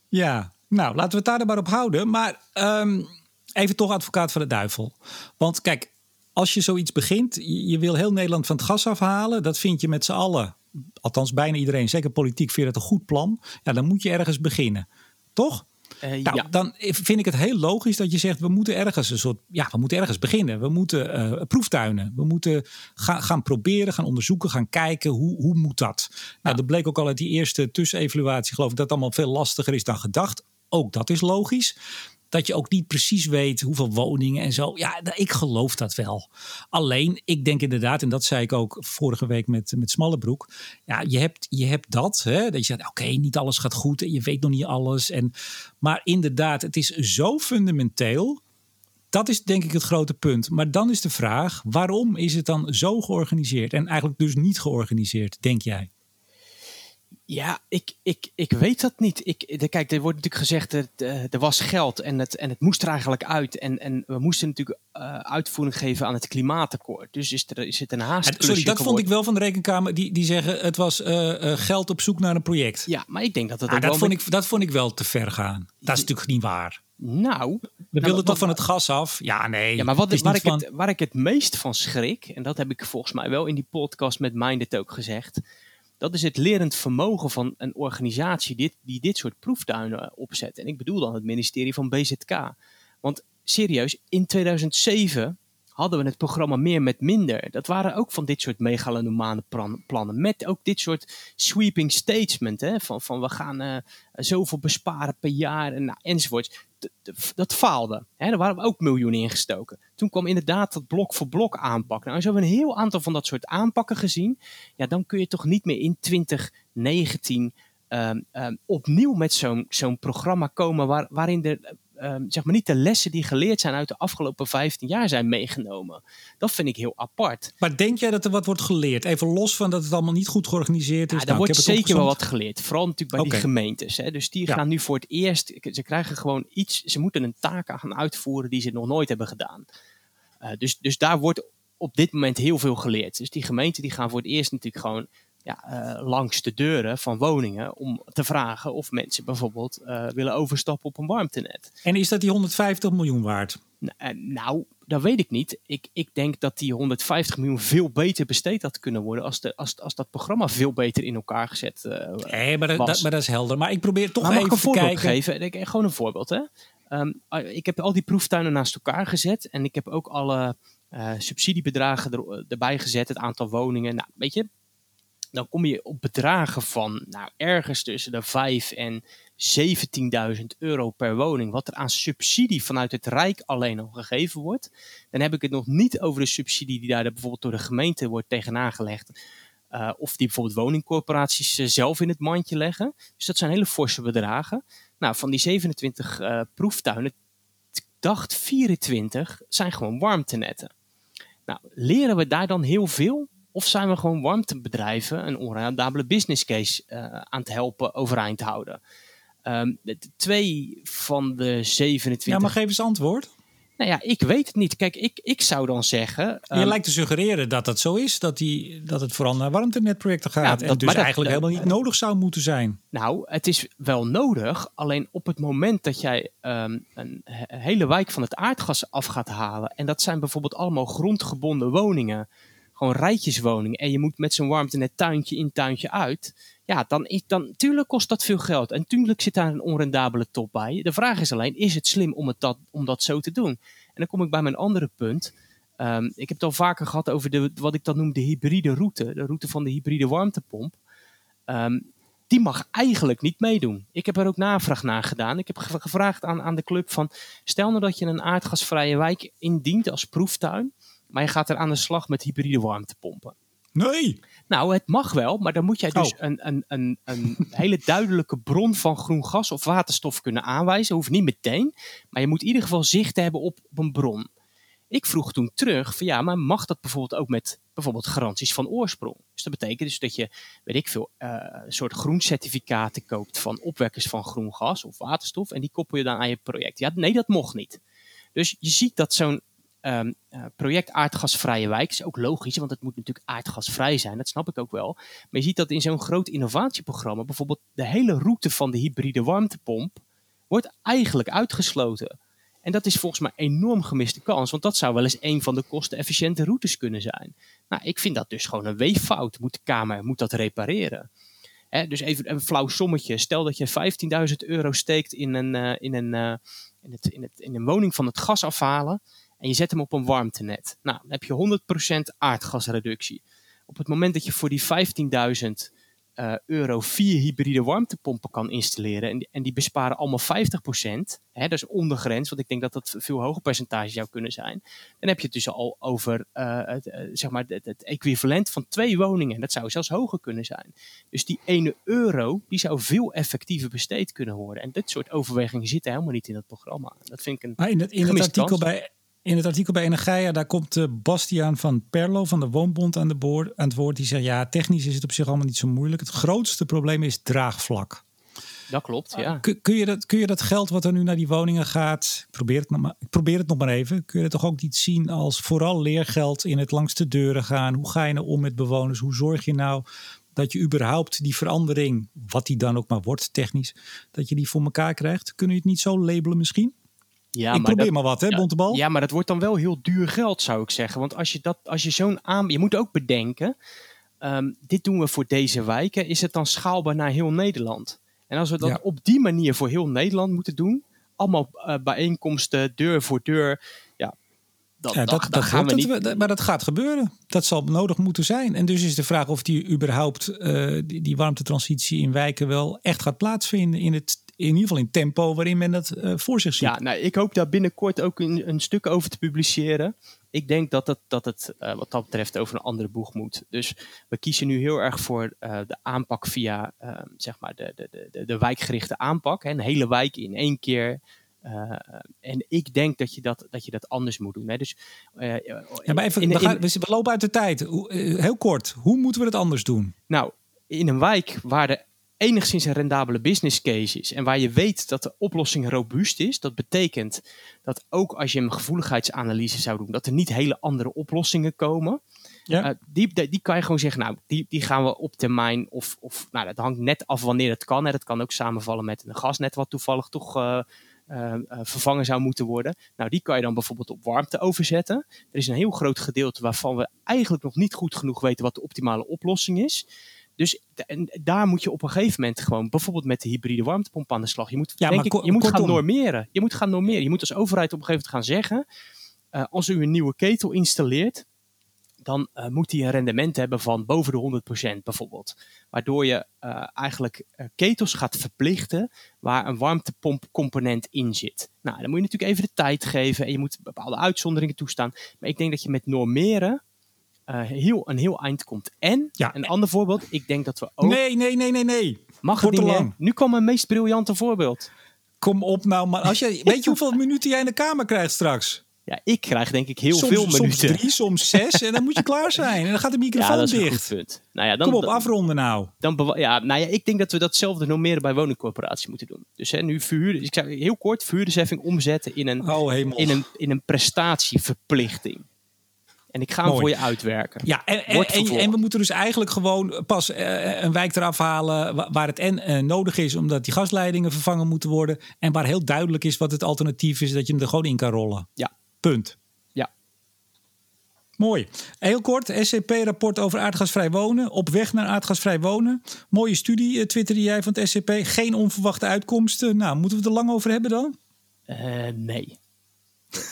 Ja, nou, laten we het daar dan maar op houden. Maar um, even toch advocaat van de duivel. Want kijk, als je zoiets begint, je wil heel Nederland van het gas afhalen. Dat vind je met z'n allen althans bijna iedereen, zeker politiek, vindt het een goed plan. Ja, dan moet je ergens beginnen. Toch? Uh, nou, ja. dan vind ik het heel logisch dat je zegt: we moeten ergens een soort. Ja, we moeten ergens beginnen. We moeten uh, proeftuinen. We moeten gaan, gaan proberen, gaan onderzoeken, gaan kijken hoe, hoe moet dat. Nou, Ja. dat bleek ook al uit die eerste tussenevaluatie, geloof ik, dat het allemaal veel lastiger is dan gedacht. Ook dat is logisch. Dat je ook niet precies weet hoeveel woningen en zo. Ja, ik geloof dat wel. Alleen, ik denk inderdaad, en dat zei ik ook vorige week met, met Smallebroek. Ja, je hebt, je hebt dat. Hè, dat je zegt, oké, niet alles gaat goed en je weet nog niet alles. En, maar inderdaad, het is zo fundamenteel. Dat is denk ik het grote punt. Maar dan is de vraag, waarom is het dan zo georganiseerd? En eigenlijk dus niet georganiseerd, denk jij? Ja, ik, ik, ik weet dat niet. Ik, de, kijk, er wordt natuurlijk gezegd dat uh, er was geld en het, en het moest er eigenlijk uit. En, en we moesten natuurlijk uh, uitvoering geven aan het klimaatakkoord. Dus is, er, is het een haast. Sorry, dat geworden. vond ik wel van de rekenkamer. Die, die zeggen het was uh, geld op zoek naar een project. Ja, maar ik denk dat dat ah, dat, wel vond ik, dat vond ik wel te ver gaan. Dat is natuurlijk niet waar. Nou, we willen nou, toch van het gas af? Ja, nee. Ja, maar wat, waar, ik van... het, waar ik het meest van schrik, en dat heb ik volgens mij wel in die podcast met Minded ook gezegd dat is het lerend vermogen van een organisatie die, die dit soort proeftuinen opzet. En ik bedoel dan het ministerie van BZK. Want serieus, in 2007 hadden we het programma Meer met Minder. Dat waren ook van dit soort megalomane plannen. Met ook dit soort sweeping statement. Hè, van, van we gaan uh, zoveel besparen per jaar en, nou, enzovoorts. Dat faalde. Hè, er waren ook miljoenen ingestoken. Toen kwam inderdaad dat blok voor blok aanpak. Nou, hebben we een heel aantal van dat soort aanpakken gezien. Ja, dan kun je toch niet meer in 2019 um, um, opnieuw met zo'n zo'n programma komen waar, waarin er um, zeg maar niet de lessen die geleerd zijn uit de afgelopen 15 jaar zijn meegenomen. Dat vind ik heel apart. Maar denk jij dat er wat wordt geleerd? Even los van dat het allemaal niet goed georganiseerd is. Ja, er nou, wordt zeker wel wat geleerd. Vooral natuurlijk bij okay. die gemeentes. Hè. Dus die ja. gaan nu voor het eerst, ze krijgen gewoon iets, ze moeten een taak gaan uitvoeren die ze nog nooit hebben gedaan. Uh, dus, dus daar wordt op dit moment heel veel geleerd. Dus die gemeenten die gaan voor het eerst natuurlijk gewoon ja, uh, langs de deuren van woningen om te vragen of mensen bijvoorbeeld uh, willen overstappen op een warmtenet. En is dat die 150 miljoen waard? nou, dat weet ik niet. Ik, ik denk dat die 150 miljoen veel beter besteed had kunnen worden als, de, als, als dat programma veel beter in elkaar gezet uh, nee, maar dat, maar dat is helder. Maar ik probeer toch maar even een voorbeeld kijken. geven. Ik, gewoon een voorbeeld. Hè? Um, ik heb al die proeftuinen naast elkaar gezet en ik heb ook alle subsidiebedragen er, erbij gezet, het aantal woningen. Nou, weet je, dan kom je op bedragen van nou, ergens tussen de 5 en 17.000 euro per woning, wat er aan subsidie vanuit het Rijk alleen al gegeven wordt. Dan heb ik het nog niet over de subsidie die daar bijvoorbeeld door de gemeente wordt tegenaan gelegd. Uh, of die bijvoorbeeld woningcorporaties uh, zelf in het mandje leggen. Dus dat zijn hele forse bedragen. Nou, van die 27 uh, proeftuinen, dacht 24 zijn gewoon warmtenetten. Nou, leren we daar dan heel veel? Of zijn we gewoon warmtebedrijven een onrendabele business case aan het helpen overeind houden? Um, twee van de 27. Ja, maar geef eens antwoord. Nou ja, ik weet het niet. Kijk, ik, ik zou dan zeggen. Um, je lijkt te suggereren dat dat zo is, dat, die, dat het vooral naar warmtenetprojecten gaat. Ja, dat, en dus dat, eigenlijk dat, helemaal niet nodig zou moeten zijn. Nou, het is wel nodig. Alleen op het moment dat jij um, een hele wijk van het aardgas af gaat halen. En dat zijn bijvoorbeeld allemaal grondgebonden woningen. Gewoon rijtjeswoningen. En je moet met zo'n warmtenet tuintje in, tuintje uit ja, dan, is, dan tuurlijk kost dat veel geld. En tuurlijk zit daar een onrendabele top bij. De vraag is alleen, is het slim om, het dat, om dat zo te doen? En dan kom ik bij mijn andere punt. Um, ik heb het al vaker gehad over de, wat ik dan noem de hybride route. De route van de hybride warmtepomp. Um, die mag eigenlijk niet meedoen. Ik heb er ook navraag naar gedaan. Ik heb gevraagd aan, aan de club van... stel nou dat je een aardgasvrije wijk indient als proeftuin... maar je gaat er aan de slag met hybride warmtepompen. Nee! Nou, het mag wel, maar dan moet jij dus oh. een, een, een, een hele duidelijke bron van groen gas of waterstof kunnen aanwijzen. Hoeft niet meteen, maar je moet in ieder geval zicht hebben op, op een bron. Ik vroeg toen terug van ja, maar mag dat bijvoorbeeld ook met bijvoorbeeld garanties van oorsprong? Dus dat betekent dus dat je, weet ik veel, uh, een soort groencertificaten koopt van opwekkers van groen gas of waterstof en die koppel je dan aan je project. Ja, nee, dat mocht niet. Dus je ziet dat zo'n um, project aardgasvrije wijk is ook logisch, want het moet natuurlijk aardgasvrij zijn, dat snap ik ook wel. Maar je ziet dat in zo'n groot innovatieprogramma bijvoorbeeld de hele route van de hybride warmtepomp wordt eigenlijk uitgesloten. En dat is volgens mij een enorm gemiste kans, want dat zou wel eens een van de kostenefficiënte routes kunnen zijn. Nou, ik vind dat dus gewoon een weeffout. Moet de Kamer moet dat repareren. Dus even een flauw sommetje. Stel dat je 15.000 euro steekt in een, uh, in, een, uh, in, het, in, het, in een woning van het gas afhalen en je zet hem op een warmtenet. Nou, dan heb je 100% aardgasreductie. Op het moment dat je voor die 15.000 uh, euro vier hybride warmtepompen kan installeren en die, en die besparen allemaal 50%, hè, dat is ondergrens, want ik denk dat dat een veel hoger percentage zou kunnen zijn, dan heb je het dus al over uh, het, uh, zeg maar het, het, equivalent van twee woningen. Dat zou zelfs hoger kunnen zijn. Dus die ene euro, die zou veel effectiever besteed kunnen worden. En dit soort overwegingen zitten helemaal niet in het programma. Dat vind ik een maar in het, in het artikel kans. bij in het artikel bij Energia, daar komt uh, Bastiaan van Perlo van de Woonbond aan, de boord, aan het woord. Die zegt, ja, technisch is het op zich allemaal niet zo moeilijk. Het grootste probleem is draagvlak. Dat klopt, ja. Kun, kun, je dat, kun je dat geld wat er nu naar die woningen gaat, ik probeer, het nog maar, ik probeer het nog maar even, kun je dat toch ook niet zien als vooral leergeld in het langs de deuren gaan? Hoe ga je nou om met bewoners? Hoe zorg je nou dat je überhaupt die verandering, wat die dan ook maar wordt technisch, dat je die voor elkaar krijgt? Kunnen je het niet zo labelen misschien? Ja, ik maar probeer dat, maar wat, hè, ja, Bontebal? Ja, maar dat wordt dan wel heel duur geld, zou ik zeggen. Want als je, dat, als je zo'n aan... Je moet ook bedenken, um, dit doen we voor deze wijken. Is het dan schaalbaar naar heel Nederland? En als we dat ja. op die manier voor heel Nederland moeten doen... allemaal uh, bijeenkomsten, deur voor deur... Ja, dat, ja, dat, dat, dat gaan we niet... maar dat gaat gebeuren. Dat zal nodig moeten zijn. En dus is de vraag of die überhaupt uh, die, die warmtetransitie in wijken wel echt gaat plaatsvinden in het in ieder geval in tempo waarin men dat uh, voor zich ziet. Ja, nou, ik hoop daar binnenkort ook een, een stuk over te publiceren. Ik denk dat het, dat het uh, wat dat betreft over een andere boeg moet. Dus we kiezen nu heel erg voor uh, de aanpak via zeg maar de, de, de, de wijkgerichte aanpak. Hè, een hele wijk in één keer. Uh, en ik denk dat je dat, dat je dat anders moet doen. Hè. Dus, uh, ja, maar even, in, we, gaan, we lopen uit de tijd. Heel kort, hoe moeten we het anders doen? Nou, in een wijk waar de enigszins een rendabele business case is en waar je weet dat de oplossing robuust is, dat betekent dat ook als je een gevoeligheidsanalyse zou doen, dat er niet hele andere oplossingen komen. Ja. Eh, die, die, die kan je gewoon zeggen, nou, die, die gaan we op termijn, of, of nou, dat hangt net af wanneer het kan. Hè. Dat kan ook samenvallen met een gasnet wat toevallig toch eh, eh, vervangen zou moeten worden. Nou, die kan je dan bijvoorbeeld op warmte overzetten. Er is een heel groot gedeelte waarvan we eigenlijk nog niet goed genoeg weten wat de optimale oplossing is. Dus en daar moet je op een gegeven moment gewoon bijvoorbeeld met de hybride warmtepomp aan de slag. Je moet, Ja, denk ik, je moet gaan normeren. Je moet gaan normeren. Je moet als overheid op een gegeven moment gaan zeggen, eh, als u een nieuwe ketel installeert, dan eh, moet die een rendement hebben van boven de 100% bijvoorbeeld. Waardoor je eh, eigenlijk ketels gaat verplichten waar een warmtepompcomponent in zit. Nou, dan moet je natuurlijk even de tijd geven en je moet bepaalde uitzonderingen toestaan. Maar ik denk dat je met normeren eh, heel, een heel eind komt. En, Ja. een ander voorbeeld, ik denk dat we ook... Nee, nee, nee, nee, nee. mag het niet lang. Nu kwam mijn meest briljante voorbeeld. Kom op nou, man. Als je, weet je hoeveel minuten jij in de kamer krijgt straks? Ja, ik krijg denk ik heel soms, veel soms minuten. drie, soms zes. En dan moet je klaar zijn. En dan gaat de ja, microfoon dat is een goed dicht. punt. Nou ja, dan, Kom op, dan- afronden nou. dan ja, nou ja, ik denk dat we datzelfde normeren bij woningcorporaties moeten doen. Dus hè, nu verhuur, ik zei heel kort, verhuurdersheffing omzetten in een, Oh, in een, in een prestatieverplichting. En ik ga hem Mooi. voor je uitwerken. Ja, en, en, en, we moeten dus eigenlijk gewoon pas eh, een wijk eraf halen wa- waar het en eh, nodig is, omdat die gasleidingen vervangen moeten worden. En waar heel duidelijk is wat het alternatief is, dat je hem er gewoon in kan rollen. Ja. Punt. Ja. Mooi. Heel kort, SCP-rapport over aardgasvrij wonen. Op weg naar aardgasvrij wonen. Mooie studie, eh, twitterde jij van het SCP. Geen onverwachte uitkomsten. Nou, moeten we het er lang over hebben dan? Eh, nee.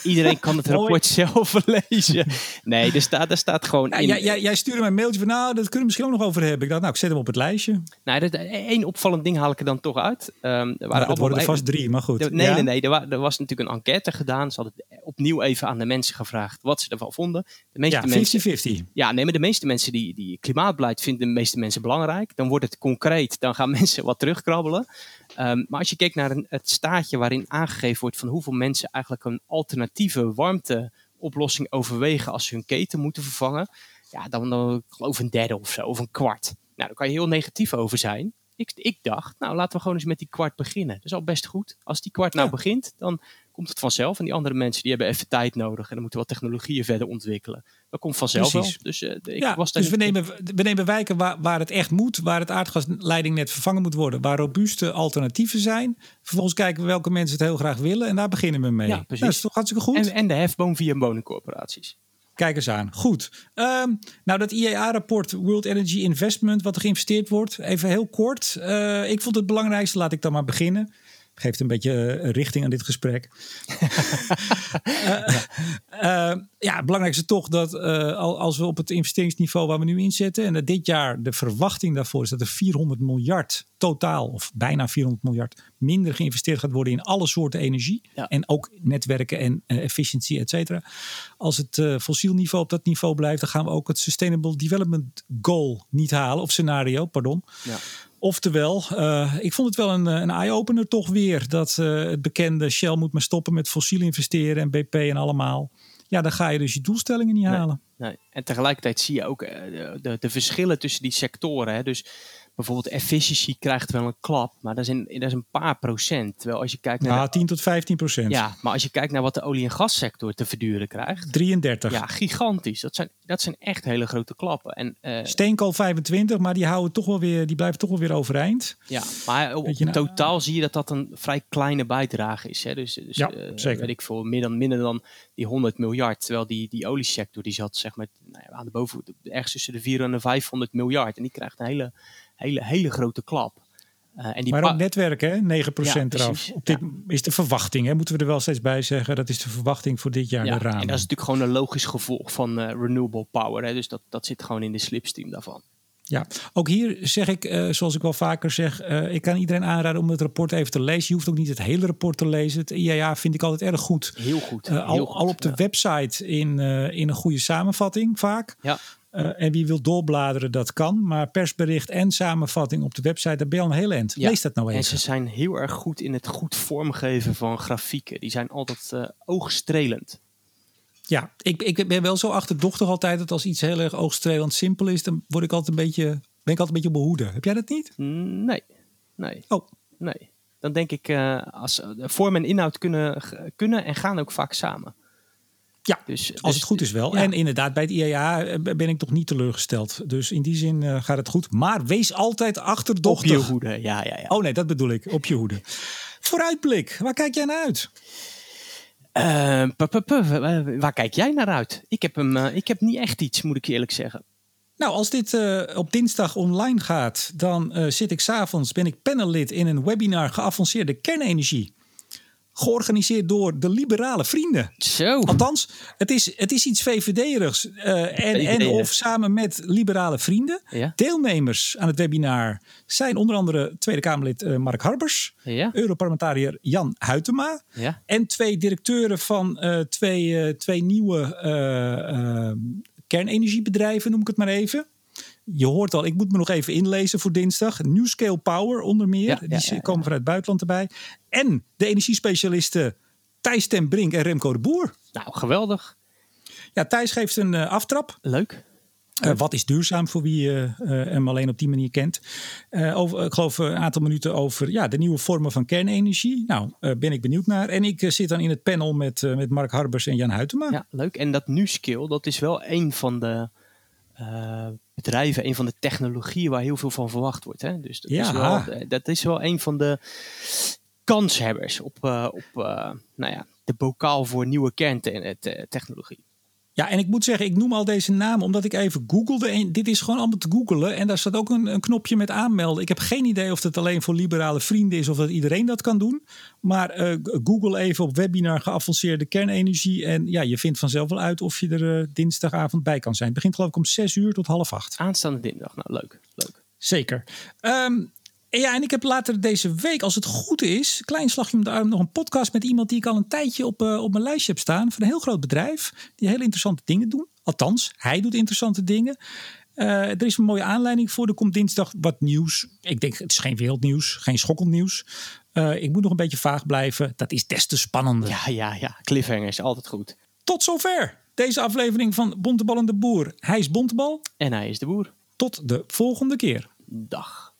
Iedereen kan het rapport zelf lezen. Nee, er staat, er staat gewoon in. jij, jij, jij stuurde mij een mailtje van, nou, dat kunnen we misschien ook nog over hebben. Ik dacht, nou, ik zet hem op het lijstje. Nou, dat- één opvallend ding haal ik er dan toch uit. Ehm, er waren Nou, dat worden er vast drie, maar goed. Nee, Ja? nee, nee. Er, wa- er was natuurlijk een enquête gedaan. Ze hadden opnieuw even aan de mensen gevraagd wat ze ervan vonden. De meeste Ja, mensen, 50-50. ja, nee, maar de meeste mensen die, die klimaatbeleid vinden de meeste mensen belangrijk. Dan wordt het concreet. Dan gaan mensen wat terugkrabbelen. Ehm, maar als je kijkt naar een, het staatje waarin aangegeven wordt van hoeveel mensen eigenlijk een alternatieve warmteoplossing overwegen als ze hun keten moeten vervangen. Ja, dan, dan ik geloof een derde of zo, of een kwart. Nou, daar kan je heel negatief over zijn. Ik, ik dacht, nou laten we gewoon eens met die kwart beginnen. Dat is al best goed. Als die kwart nou Ja. begint, dan komt het vanzelf. En die andere mensen die hebben even tijd nodig. En dan moeten wat technologieën verder ontwikkelen. Dat komt vanzelf Precies. wel. Dus, eh, ik Ja, was daar dus we nemen, we nemen wijken waar, waar het echt moet, waar het aardgasleidingnet vervangen moet worden, waar robuuste alternatieven zijn. Vervolgens kijken we welke mensen het heel graag willen en daar beginnen we mee. Ja, precies. Nou, dat is toch hartstikke goed? En, en de hefboom via woningcorporaties. Kijk eens aan. Goed. Ehm, nou, dat IEA-rapport World Energy Investment, wat er geïnvesteerd wordt, even heel kort. Eh, ik vond het belangrijkste, laat ik dan maar beginnen. Geeft een beetje eh, richting aan dit gesprek. Eh, eh, ja, het belangrijkste is toch dat al- als we op het investeringsniveau waar we nu in zitten, en dat dit jaar de verwachting daarvoor is dat er 400 miljard totaal, of bijna 400 miljard, minder geïnvesteerd gaat worden in alle soorten energie. Ja. En ook netwerken en efficiëntie, et cetera. Als het eh, fossiel niveau op dat niveau blijft, dan gaan we ook het Sustainable Development Goal niet halen, of scenario, pardon. Ja. Oftewel, eh, ik vond het wel een, eh, een eye-opener toch weer. Dat eh, het bekende Shell moet maar stoppen met fossiel investeren en BP en allemaal. Ja, dan ga je dus je doelstellingen niet Nee. halen. Nee. En tegelijkertijd zie je ook de, de, de verschillen tussen die sectoren. Hè. Dus bijvoorbeeld efficiëntie krijgt wel een klap, maar dat is een, dat is een paar procent. Terwijl als je kijkt naar, Nou, 10 tot 15 procent. ja, maar als je kijkt naar wat de olie- en gassector te verduren krijgt, 33. ja, gigantisch. Dat zijn, dat zijn echt hele grote klappen. En, eh, Steenkool 25, maar die, houden toch wel weer, die blijven toch wel weer overeind. ja, maar op je, nou- totaal zie je dat dat een vrij kleine bijdrage is. Hè. Dus, dus Ja, eh, zeker. weet ik veel, meer dan, minder dan die 100 miljard. Terwijl die, die oliesector die zat zeg maar nou ja, aan de boven, ergens tussen de 400 en de 500 miljard. En die krijgt een hele, hele, hele grote klap. Eh, en die Maar ook netwerken, hè? 9 procent Ja, eraf. precies. Op dit is de verwachting, hè? moeten we er wel steeds bij zeggen. Dat is de verwachting voor dit jaar, ja, de ramen. en dat is natuurlijk gewoon een logisch gevolg van eh, renewable power. Hè. Dus dat, dat zit gewoon in de slipstream daarvan. Ja, ook hier zeg ik, eh, zoals ik wel vaker zeg, ik kan iedereen aanraden om het rapport even te lezen. Je hoeft ook niet het hele rapport te lezen. Het IAA vind ik altijd erg goed. Heel goed. Heel al, goed, al op de ja. website in, in een goede samenvatting vaak. Ja, Eh, en wie wil doorbladeren, dat kan. Maar persbericht en samenvatting op de website, daar ben je al een heel eind. Ja. Lees dat nou en even. ze zijn heel erg goed in het goed vormgeven van grafieken. Die zijn altijd eh, oogstrelend. Ja, ik, ik ben wel zo achterdochtig altijd dat als iets heel erg oogstrelend simpel is, dan word ik altijd een beetje, ben ik altijd een beetje hoede. Heb jij dat niet? Nee, nee, Oh, nee. Dan denk ik, eh, als, vorm en inhoud kunnen, kunnen en gaan ook vaak samen. Ja, Dus, als dus- het goed is wel. ja. En inderdaad, bij het IAA eh, ben ik toch niet teleurgesteld. Dus in die zin eh, gaat het goed. Maar wees altijd Op achterdochtig. je hoede, ja, ja, ja. Oh nee, dat bedoel ik. Op je hoede. Vooruitblik. Waar kijk jij naar uit? Eh, waar kijk jij naar uit? Ik heb, hem, ik heb niet echt iets, moet ik eerlijk zeggen. Nou, als dit op dinsdag online gaat, dan zit ik s'avonds, ben ik panellid in een webinar geavanceerde kernenergie. Georganiseerd door de liberale vrienden. Zo. Althans, het is, het is iets VVD-erigs. eh, en, en of samen met liberale vrienden. Ja. Deelnemers aan het webinar zijn onder andere Tweede Kamerlid eh, Mark Harbers. Ja. Europarlementariër Jan Huytema. Ja. En twee directeuren van eh, twee, twee nieuwe kernenergiebedrijven, noem ik het maar even. Je hoort al, ik moet me nog even inlezen voor dinsdag. New Scale Power onder meer. Ja, ja, Die komen vanuit het buitenland erbij. En de energiespecialisten Thijs ten Brink en Remco de Boer. Nou, geweldig. Ja, Thijs geeft een eh, aftrap. Leuk. Eh, wat is duurzaam voor wie eh, hem alleen op die manier kent? Over, ik geloof een aantal minuten over ja, de nieuwe vormen van kernenergie. Nou, ben ik benieuwd naar. En ik zit dan in het panel met, met Mark Harbers en Jan Huytema. Ja, leuk. En dat NuScale, dat is wel een van de bedrijven, een van de technologieën waar heel veel van verwacht wordt. Hè? Dus dat, Ja. is wel, eh, dat is wel een van de kanshebbers op, eh, op eh, nou ja, de bokaal voor nieuwe kerntechnologie. Ja, en ik moet zeggen, ik noem al deze namen omdat ik even googelde. En dit is gewoon allemaal te googelen. En daar staat ook een, een knopje met aanmelden. Ik heb geen idee of het alleen voor liberale vrienden is of dat iedereen dat kan doen. Maar eh, google even op webinar geavanceerde kernenergie. En ja, je vindt vanzelf wel uit of je er eh, dinsdagavond bij kan zijn. Het begint geloof ik om 6 uur tot half acht. Aanstaande dinsdag. Nou, leuk. leuk. Zeker. Ehm, en ja, en ik heb later deze week, als het goed is, klein slagje om de arm, nog een podcast met iemand die ik al een tijdje op, eh, op mijn lijstje heb staan. Van een heel groot bedrijf, die hele interessante dingen doen. Althans, hij doet interessante dingen. Eh, er is een mooie aanleiding voor. Er komt dinsdag wat nieuws. Ik denk, het is geen wereldnieuws, geen schokkend nieuws. Eh, ik moet nog een beetje vaag blijven. Dat is des te spannender. Ja, ja, ja. Cliffhangers, altijd goed. Tot zover deze aflevering van Bontebal en de Boer. Hij is Bontebal. En hij is de boer. Tot de volgende keer. Dag.